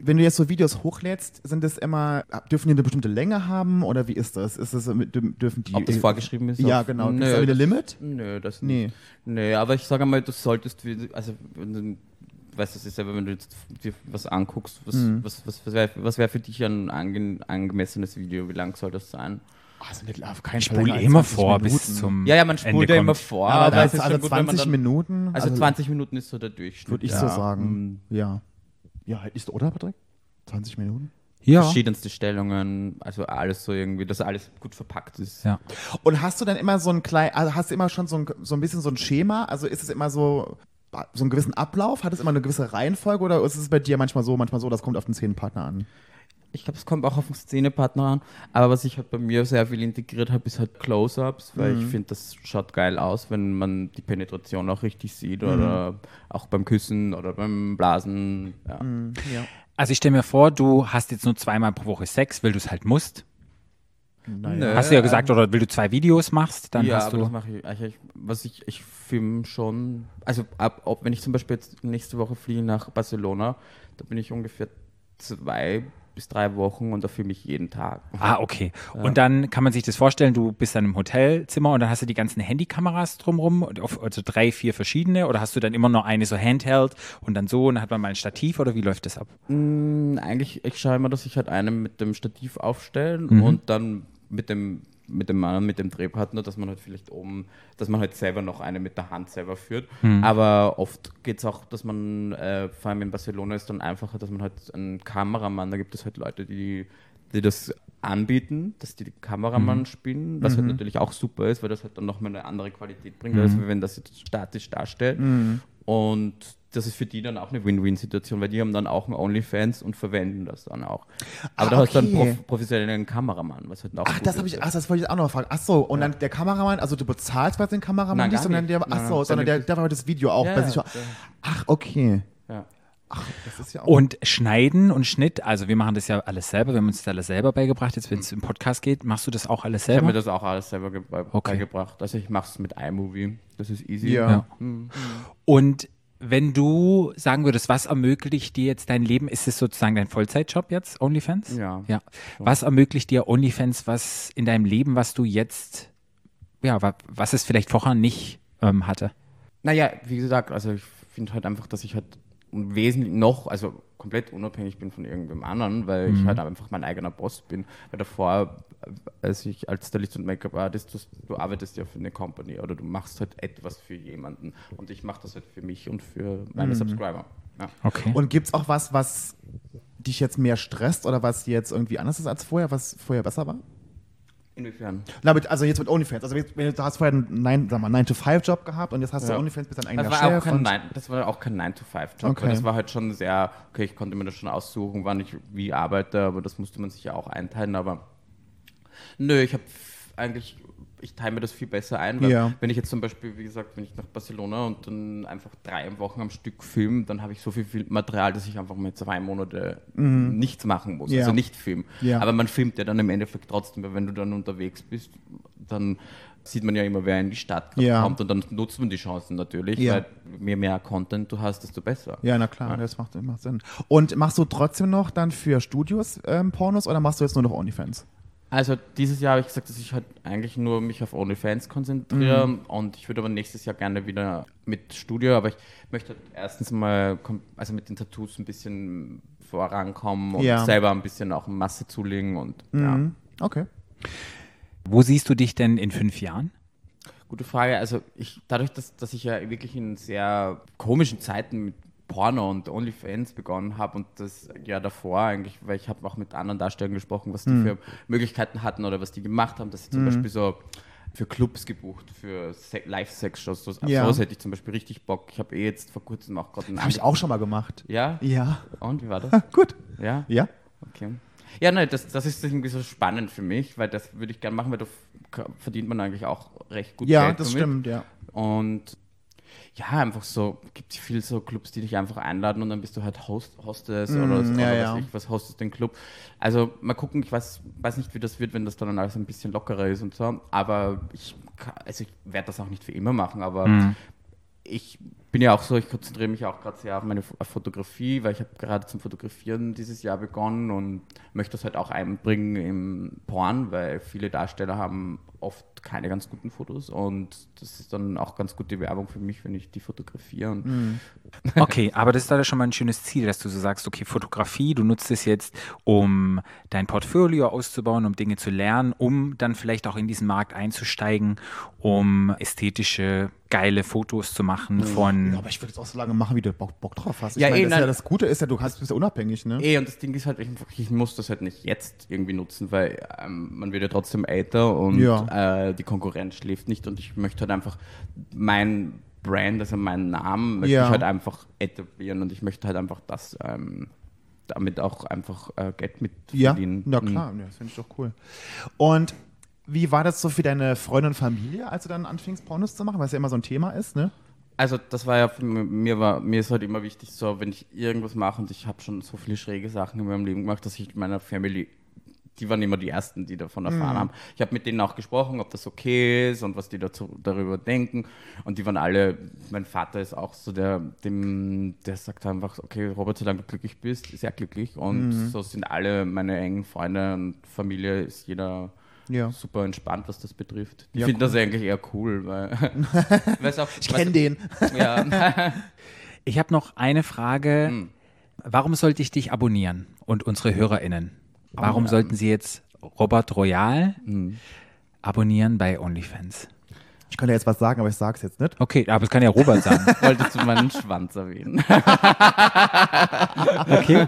wenn du jetzt so Videos hochlädst, sind das immer, dürfen die eine bestimmte Länge haben oder wie ist das? Ist das dürfen die. Ob das vorgeschrieben ist? Ja, auf- genau. Nö, es da wieder das- Limit? Nö, das Nee. nicht. Nee, aber ich sage mal, du solltest, also, wenn du, weißt du, es ist selber, wenn du jetzt dir was anguckst, was, Mhm. was, was, was wäre was wär für dich ein ange, angemessenes Video? Wie lang soll das sein? Also nicht auf keinen ich Fall spule länger als immer 20 vor Minuten. bis zum. Ja, ja, man spult ja immer vor, Aber aber, das ist also schon gut, wenn man 20 dann, Minuten. Also 20 Minuten ist so der Durchschnitt. würde ich ja. so sagen. Ja. Ja, halt ist oder, Patrick? 20 Minuten? Ja. Verschiedenste Stellungen, also alles so irgendwie, dass alles gut verpackt ist. ja. Und hast du dann immer so ein klein, also hast du immer schon so ein, so ein bisschen so ein Schema? Also ist es immer so, so einen gewissen Ablauf? Hat es immer eine gewisse Reihenfolge oder ist es bei dir manchmal so, manchmal so, das kommt auf den Szenenpartner an? Ich glaube, es kommt auch auf den Szenepartner an. Aber was ich halt bei mir sehr viel integriert habe, ist halt Close-Ups, weil Mhm. ich finde, das schaut geil aus, wenn man die Penetration auch richtig sieht Mhm. oder auch beim Küssen oder beim Blasen. Ja. Mhm. Ja. Also ich stelle mir vor, du hast jetzt nur zweimal pro Woche Sex, weil du es halt musst. Nö, Hast du ja gesagt, oder wenn du zwei Videos machst, dann ja, hast du. das mache ich, eigentlich- was ich, ich filme schon, also ab, ob, wenn ich zum Beispiel jetzt nächste Woche fliege nach Barcelona, da bin ich ungefähr zwei bis drei Wochen und da filme ich jeden Tag. Ah, okay. Und dann kann man sich das vorstellen, du bist dann im Hotelzimmer und dann hast du die ganzen Handykameras drumrum, also drei, vier verschiedene, oder hast du dann immer nur eine so Handheld und dann so und dann hat man mal ein Stativ oder wie läuft das ab? Mm, Eigentlich, ich schaue immer, dass ich halt einen mit dem Stativ aufstelle Mhm. und dann mit dem mit dem Mann, mit dem Drehpartner, dass man halt vielleicht oben, dass man halt selber noch eine mit der Hand selber führt. Mhm. Aber oft geht es auch, dass man, äh, vor allem in Barcelona ist dann einfacher, dass man halt einen Kameramann, da gibt es halt Leute, die, die das anbieten, dass die, die Kameramann Mhm. spielen, was halt natürlich auch super ist, weil das halt dann nochmal eine andere Qualität bringt, Mhm. als wenn das jetzt statisch darstellt. Und das ist für die dann auch eine Win-Win-Situation, weil die haben dann auch einen OnlyFans und verwenden das dann auch. Aber Ah, da hast du dann okay. prof professionellen Kameramann, was halt auch Ach, das habe ich, ach, das wollte ich auch noch fragen. Ach so, und dann der Kameramann, also du bezahlst bei den Kameramann Nein, nicht, gar sondern nicht. der, Nein, ach nein, so, dann sondern der, der war das Video auch Ja, bei ja, sich. der- Ach, okay. Ja. Ach, das ist ja auch. Und Schneiden und Schnitt, also wir machen das ja alles selber, wir haben uns das alles selber beigebracht, jetzt wenn es im Podcast geht, machst du das auch alles Ich habe mir selber? das auch alles selber Okay. beigebracht. Also ich mache es mit iMovie, das ist easy. Ja. Ja. Mhm. Und wenn du sagen würdest, was ermöglicht dir jetzt dein Leben? Ist es sozusagen dein Vollzeitjob jetzt, OnlyFans? Ja. ja. Was ermöglicht dir OnlyFans, was in deinem Leben, was du jetzt, ja, wa- was es vielleicht vorher nicht ähm, hatte? Naja, wie gesagt, also ich finde halt einfach, dass ich halt wesentlich noch, also komplett unabhängig bin von irgendwem anderen, weil Mhm. ich halt einfach mein eigener Boss bin. Weil davor, als ich als Stylist und Make-up-Artist, du, du arbeitest ja für eine Company oder du machst halt etwas für jemanden. Und ich mache das halt für mich und für meine Subscriber. Ja. Okay. Und gibt's auch was, was dich jetzt mehr stresst oder was jetzt irgendwie anders ist als vorher, was vorher besser war? Inwiefern? Na, mit, also jetzt mit OnlyFans. Also wenn du, du hast vorher einen 9-to-5-Job gehabt und jetzt hast du Ja. OnlyFans, bist dein eigener Das war, auch kein und- Nein, das war auch kein 9-to-5-Job. Okay. Das war halt schon sehr, okay, ich konnte mir das schon aussuchen, wann ich wie arbeite, aber das musste man sich ja auch einteilen. Aber nö, ich habe eigentlich, ich teile mir das viel besser ein, weil Ja. wenn ich jetzt zum Beispiel, wie gesagt, wenn ich nach Barcelona und dann einfach drei Wochen am Stück filme, dann habe ich so viel, viel Material, dass ich einfach mal zwei Monate nichts machen muss, Mhm. Ja. also nicht filmen. Ja. Aber man filmt ja dann im Endeffekt trotzdem, weil wenn du dann unterwegs bist, dann sieht man ja immer, wer in die Stadt kommt und dann nutzt man die Chancen natürlich, Ja. weil je mehr Content du hast, desto besser. Ja, na klar, das macht, macht Sinn. Und machst du trotzdem noch dann für Studios ähm, Pornos oder machst du jetzt nur noch OnlyFans? Also dieses Jahr habe ich gesagt, dass ich halt eigentlich nur mich auf OnlyFans konzentriere Mhm. und ich würde aber nächstes Jahr gerne wieder mit Studio, aber ich möchte halt erstens mal also mit den Tattoos ein bisschen vorankommen und Ja. selber ein bisschen auch Masse zulegen und ja. Mhm. Okay. Wo siehst du dich denn in fünf Jahren? Gute Frage. Also ich, dadurch, dass, dass ich ja wirklich in sehr komischen Zeiten mit Porno und OnlyFans begonnen habe und das ja davor eigentlich, weil ich habe auch mit anderen Darstellern gesprochen, was die für Möglichkeiten hatten oder was die gemacht haben, dass sie zum Beispiel so für Clubs gebucht, für Se Live-Sex-Shows. So, Ja. sowas hätte ich zum Beispiel richtig Bock. Ich habe eh jetzt vor kurzem auch gerade einen Habe ich auch schon mal gemacht. Ja? Ja. Und wie war das? Gut. ja? Ja? Okay. Ja, nein, das, das ist irgendwie so spannend für mich, weil das würde ich gerne machen, weil da verdient man eigentlich auch recht gut Ja, Geld das damit. stimmt, ja. Und ja, einfach so, gibt es viel so Clubs, die dich einfach einladen und dann bist du halt Host, Hostess oder, so, Mm, ja, oder ja. was ich was hostest den Club. Also mal gucken, ich weiß, weiß nicht, wie das wird, wenn das dann alles ein bisschen lockerer ist und so. Aber ich, also ich werde das auch nicht für immer machen, aber Mhm. ich bin ja auch so, ich konzentriere mich auch gerade sehr auf meine auf Fotografie, weil ich habe gerade zum Fotografieren dieses Jahr begonnen und möchte das halt auch einbringen im Porn, weil viele Darsteller haben oft keine ganz guten Fotos und das ist dann auch ganz gute Werbung für mich, wenn ich die fotografiere. Und Mhm. *laughs* Okay, aber das ist da schon mal ein schönes Ziel, dass du so sagst, okay, Fotografie, du nutzt es jetzt, um dein Portfolio auszubauen, um Dinge zu lernen, um dann vielleicht auch in diesen Markt einzusteigen, um ästhetische, geile Fotos zu machen von Ja, aber ich würde es auch so lange machen, wie du Bock, Bock drauf hast. Ich Ja, meine, eh, das, ja das Gute ist ja, du hast, bist ja unabhängig, ne? Eh, und das Ding ist halt, ich, ich muss das halt nicht jetzt irgendwie nutzen, weil ähm, man wird ja trotzdem älter und Ja. äh, die Konkurrenz schläft nicht und ich möchte halt einfach mein Brand, also meinen Namen, möchte Ja. ich halt einfach etablieren und ich möchte halt einfach das ähm, damit auch einfach äh, Geld mit Ja, verdienen. na Mhm. klar, ja, das finde ich doch cool. Und wie war das so für deine Freunde und Familie, als du dann anfingst, Pornos zu machen, weil es ja immer so ein Thema ist, ne? Also das war ja mir war mir ist halt immer wichtig so, wenn ich irgendwas mache und ich habe schon so viele schräge Sachen in meinem Leben gemacht, dass ich meiner Family die waren immer die Ersten, die davon erfahren Mhm. haben. Ich habe mit denen auch gesprochen, ob das okay ist und was die dazu, darüber denken. Und die waren alle, mein Vater ist auch so der, dem, der sagt einfach, okay, Robert, solange du glücklich bist, ist er glücklich. Und Mhm. so sind alle meine engen Freunde und Familie, ist jeder Ja. super entspannt, was das betrifft. Die Ja, finden das eigentlich eher cool, weil, *laughs* auch, Ich kenne den. Ja, *laughs* Ich habe noch eine Frage. Hm. Warum sollte ich dich abonnieren und unsere HörerInnen? Warum sollten sie jetzt Robert Royal Hm. abonnieren bei OnlyFans? Ich könnte jetzt was sagen, aber ich sag's jetzt nicht. Okay, aber es kann ja Robert sagen. *laughs* wolltest du meinen Schwanz erwähnen? *laughs* Okay.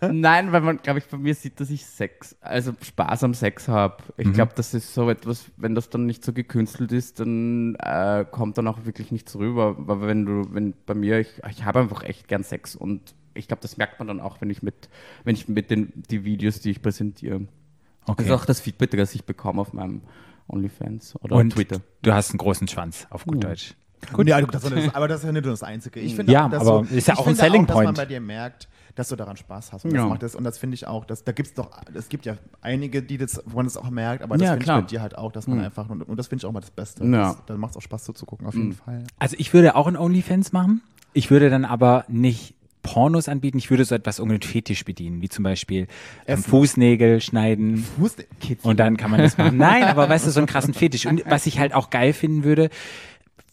Nein, weil man, glaube ich, bei mir sieht, dass ich Sex, also Spaß am Sex habe. Ich glaube, das ist so etwas, wenn das dann nicht so gekünstelt ist, dann äh, kommt dann auch wirklich nichts rüber. Weil wenn du, wenn bei mir, ich, ich habe einfach echt gern Sex und ich glaube, das merkt man dann auch, wenn ich mit, wenn ich mit den die Videos, die ich präsentiere. Das okay. ist auch das Feedback, das ich bekomme auf meinem OnlyFans oder Und Twitter. du hast einen großen Schwanz, auf gut Deutsch. Gut. Ja, das, aber das ist ja nicht nur das Einzige. Ich finde Ja, auch, dass aber du, ist ja ich auch ein finde Selling dass man Point. bei dir merkt, dass du daran Spaß hast. Und Ja. das macht das, und das finde ich auch, dass, da gibt's doch, es gibt ja einige, die das, wo man das auch merkt, aber das Ja, finde ich bei dir halt auch, dass man einfach, und, und das finde ich auch mal das Beste. Ja. Dann macht es auch Spaß zuzugucken, auf jeden Fall. Also ich würde auch ein OnlyFans machen. Ich würde dann aber nicht Pornos anbieten. Ich würde so etwas irgendeinen Fetisch bedienen, wie zum Beispiel ähm. Fußnägel schneiden. Fuß, Und dann kann man das machen. Nein, aber weißt du, so einen *laughs* krassen Fetisch. Und was ich halt auch geil finden würde,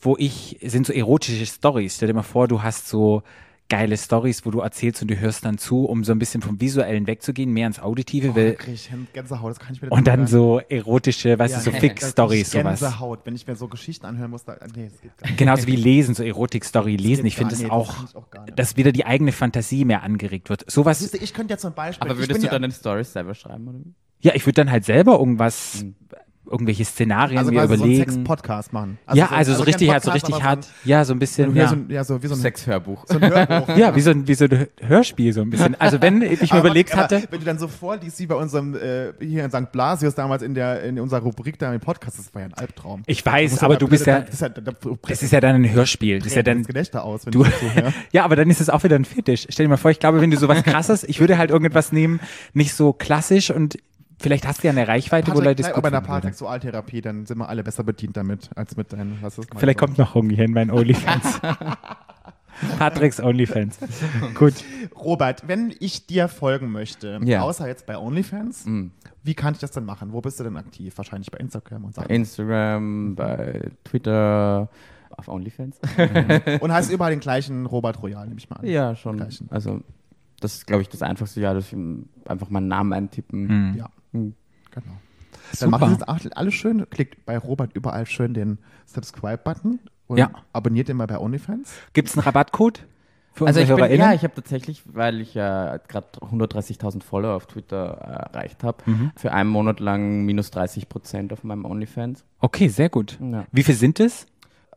wo ich, sind so erotische Stories. Stell dir mal vor, du hast so geile Stories, wo du erzählst und du hörst dann zu, um so ein bisschen vom Visuellen wegzugehen, mehr ins Auditive. oh, da krieg ich Gänsehaut, das kann ich mir und dann hören. so erotische, weißt du, so *laughs* das- Fix-Stories, das- sowas. Gänsehaut, wenn ich mir so Geschichten anhören muss, da, nee, das geht gar nicht. Genauso wie lesen, so Erotik-Story lesen. Ich finde das nee, auch, ich auch dass wieder die eigene Fantasie mehr angeregt wird. Sowas, Siehst du, ich könnte ja zum Beispiel. Aber würdest du ja, dann den Stories selber schreiben? Oder? ja, ich würde dann halt selber irgendwas, irgendwelche Szenarien also mir quasi so einen überlegen. Sex-Podcast machen. ja, also so richtig halt, so richtig hart. Ja, so ein So bisschen. Ja. ja. So, ein- ja, so wie so ein, Sexhörbuch. so ein Hörbuch. *laughs* Ja, wie so, ein, wie so ein Hörspiel so ein bisschen. Also wenn ich mir überlegt aber hatte, Wenn du dann so vorliest, wie bei unserem, äh, hier in St. Blasius damals in, der, in unserer Rubrik da im Podcast, das war ja ein Albtraum. ich Du weiß, aber du bist ja, Das ist ja, da, da, das ist ja dann ein Hörspiel. Das ist ja dann, das Gedächter aus, wenn du, *laughs* höre. ja, aber dann ist es auch wieder ein Fetisch. Stell dir mal vor, ich glaube, wenn du sowas krasses, ich würde halt irgendwas nehmen, nicht so klassisch und vielleicht hast du ja eine Reichweite, wo Leute es gut aber finden würden. Paartextualtherapie, dann sind wir alle besser bedient damit, als mit deinen, was ist Vielleicht kommt noch irgendwie hin, mein OnlyFans. *laughs* Patricks OnlyFans. Gut. Robert, wenn ich dir folgen möchte, Ja. außer jetzt bei OnlyFans, Mhm. wie kann ich das denn machen? Wo bist du denn aktiv? Wahrscheinlich bei Instagram und so. Instagram, bei Twitter, auf OnlyFans. Und heißt überall den gleichen Robert Royal, nehme ich mal an. ja, schon. Also, das ist, glaube ich, das Einfachste, ja, dass ich einfach meinen Namen eintippen. Hm. Ja, Hm. genau. Super. Dann macht das jetzt alles schön. Klickt bei Robert überall schön den Subscribe-Button und Ja. abonniert den mal bei OnlyFans. Gibt es einen Rabattcode für Also ich bin, ja, ich habe tatsächlich, weil ich ja gerade 130.000 Follower auf Twitter äh, erreicht habe, Mhm. für einen Monat lang minus 30 Prozent auf meinem OnlyFans. okay, sehr gut. Ja. Wie viel sind es?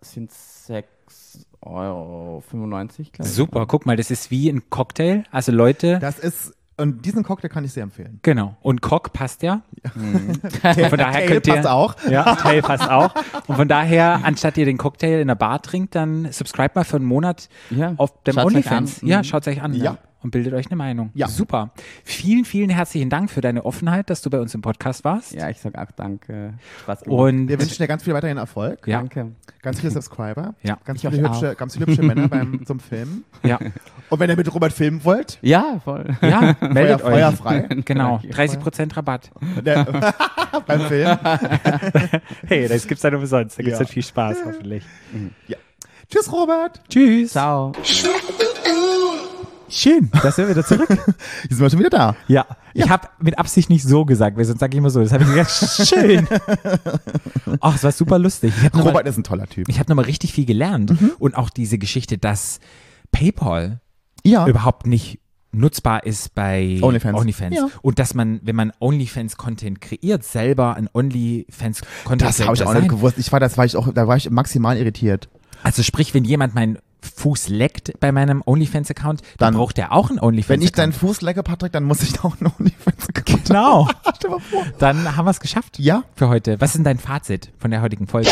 Sind 6,95 Euro, glaube ich. Super, guck mal, das ist wie ein Cocktail. Also Leute, Das ist, und diesen Cocktail kann ich sehr empfehlen. genau. Und Cock passt ja. *laughs* Von daher Tail könnt ihr, passt auch. Ja, Tail passt auch. Und von daher, anstatt ihr den Cocktail in der Bar trinkt, dann subscribe mal für einen Monat Ja, auf dem schaut's euch OnlyFans. an. Ja, Mhm. schaut euch an. Ja. Ja. Und bildet euch eine Meinung. Ja. Super. Vielen, vielen herzlichen Dank für deine Offenheit, dass du bei uns im Podcast warst. Ja, ich sag auch danke. Spaß gemacht. Und Wir wünschen dir ganz viel weiterhin Erfolg. ja, Danke. Ganz viele Subscriber. Ja. Ganz viele hübsche, ganz viele hübsche Männer beim, *laughs* zum Filmen. ja, Und wenn ihr mit Robert filmen wollt, Ja, voll. ja, *laughs* meldet Feuer, euch. feuerfrei. Genau, 30% Rabatt. Der, *laughs* beim Film. Hey, das gibt's dann umsonst. Da gibt's Ja. dann viel Spaß, hoffentlich. Tschüss, Robert. Tschüss. Ciao. Schön, dass wir wieder zurück. *laughs* Jetzt sind wir schon wieder da. Ja, ich habe mit Absicht nicht so gesagt, weil sonst sage ich immer so. Das habe ich gesagt, *laughs* schön. Ach, es war super lustig. Habe nochmal Robert ist ein toller Typ. ich hab noch mal richtig viel gelernt. Und auch diese Geschichte, dass PayPal Ja. überhaupt nicht nutzbar ist bei OnlyFans. Ja. Und dass man, wenn man OnlyFans-Content kreiert, selber ein OnlyFans-Content Das habe ich auch nicht gewusst. Ich war, das war ich auch, da war ich maximal irritiert. Also sprich, wenn jemand meinen Fuß leckt bei meinem OnlyFans-Account, dann, Dann- braucht er auch einen OnlyFans-Account. Wenn ich deinen Fuß lecke, Patrick, dann muss ich auch einen OnlyFans Genau. *laughs* Stell mal vor. Dann haben wir es geschafft Ja. für heute. Was ist denn dein Fazit von der heutigen Folge?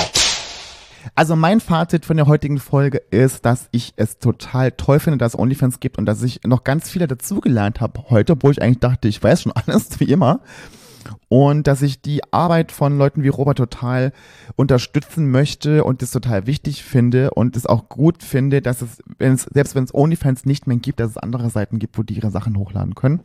Also mein Fazit von der heutigen Folge ist, dass ich es total toll finde, dass es OnlyFans gibt und dass ich noch ganz viele dazugelernt habe heute, obwohl ich eigentlich dachte, ich weiß schon *laughs* alles, wie immer. Und dass ich die Arbeit von Leuten wie Robert total unterstützen möchte und das total wichtig finde und es auch gut finde, dass es, wenn es selbst wenn es OnlyFans nicht mehr gibt, dass es andere Seiten gibt, wo die ihre Sachen hochladen können.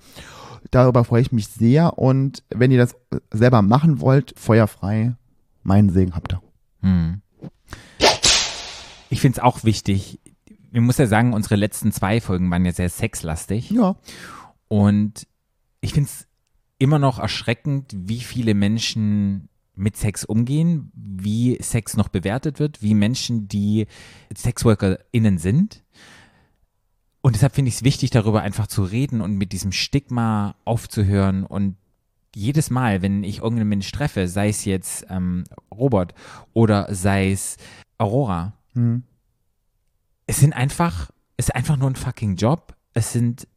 Darüber freue ich mich sehr und wenn ihr das selber machen wollt, feuerfrei, meinen Segen habt ihr. Hm. Ich finde es auch wichtig. Ich muss ja sagen, unsere letzten zwei Folgen waren ja sehr sexlastig. Ja. Und ich finde es immer noch erschreckend, wie viele Menschen mit Sex umgehen, wie Sex noch bewertet wird, wie Menschen, die SexworkerInnen sind. Und deshalb finde ich es wichtig, darüber einfach zu reden und mit diesem Stigma aufzuhören. Und jedes Mal, wenn ich irgendeinen Mensch treffe, sei es jetzt ähm, Robert oder sei es Aurora, Hm. es sind einfach, es ist einfach nur ein fucking Job. Es sind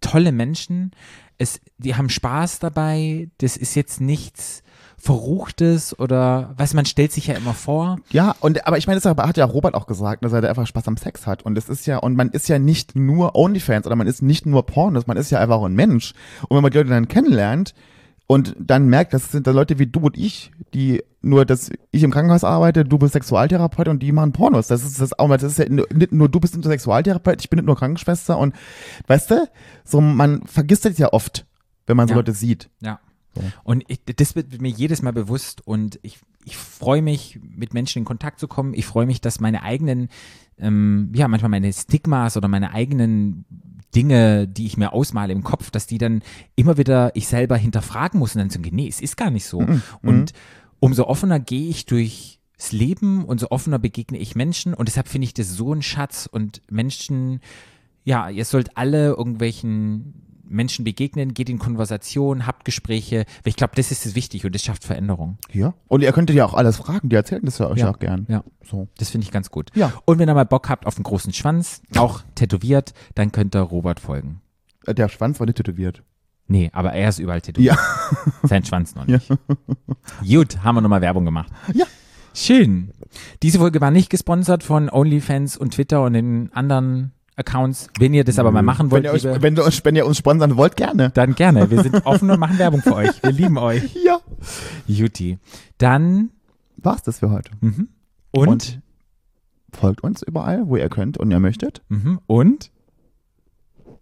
tolle Menschen. Es, die haben Spaß dabei. Das ist jetzt nichts Verruchtes oder, was man stellt sich ja immer vor. Ja, und aber ich meine, das hat ja Robert auch gesagt, dass er da einfach Spaß am Sex hat. Und es ist ja, und man ist ja nicht nur Onlyfans oder man ist nicht nur Pornos, man ist ja einfach auch ein Mensch. Und wenn man die Leute dann kennenlernt und dann merkt, das sind da Leute wie du und ich, die nur, dass ich im Krankenhaus arbeite, du bist Sexualtherapeut und die machen Pornos. Das ist das auch mal, das ist ja nicht nur du bist nur Sexualtherapeut, ich bin nicht nur Krankenschwester und weißt du, so man vergisst das ja oft, wenn man so Ja. Leute sieht. Ja. So. Und ich, das wird mir jedes Mal bewusst und ich, ich freue mich, mit Menschen in Kontakt zu kommen. Ich freue mich, dass meine eigenen, ähm, ja, manchmal meine Stigmas oder meine eigenen Dinge, die ich mir ausmale im Kopf, dass die dann immer wieder ich selber hinterfragen muss und dann sagen, nee, es ist gar nicht so. Und umso offener gehe ich durchs Leben, umso offener begegne ich Menschen und deshalb finde ich das so ein Schatz und Menschen, ja, ihr sollt alle irgendwelchen Menschen begegnen, geht in Konversation, habt Gespräche, ich glaube, das ist das wichtig und das schafft Veränderung. Ja. Und ihr könntet ja auch alles fragen, die erzählen das ja euch Ja. auch gern. Ja. So. Das finde ich ganz gut. Ja. Und wenn ihr mal Bock habt auf einen großen Schwanz, auch tätowiert, dann könnt ihr Robert folgen. Äh, Der Schwanz war nicht tätowiert. Nee, aber er ist überall tätowiert. Ja. *laughs* Sein Schwanz noch nicht. Gut, haben wir nochmal Werbung gemacht. Ja. Schön. Diese Folge war nicht gesponsert von OnlyFans und Twitter und den anderen Accounts. Wenn ihr das aber mal machen wollt, Wenn ihr, euch, liebe, wenn, ihr euch, wenn ihr uns sponsern wollt, gerne. dann gerne. Wir sind offen und machen *laughs* Werbung für euch. Wir lieben euch. Ja. Juti. Dann War's das für heute. mhm. und, Und? Folgt uns überall, wo ihr könnt und ihr möchtet. mhm. und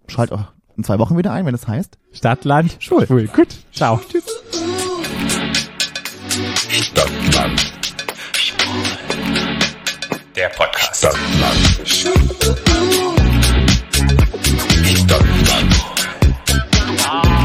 Schaltet auch in zwei Wochen wieder ein, wenn es heißt. Stadtland Schwul. Gut. Ciao. Stadtland. Der Podcast. Stadtland. Estoy loco. Ah.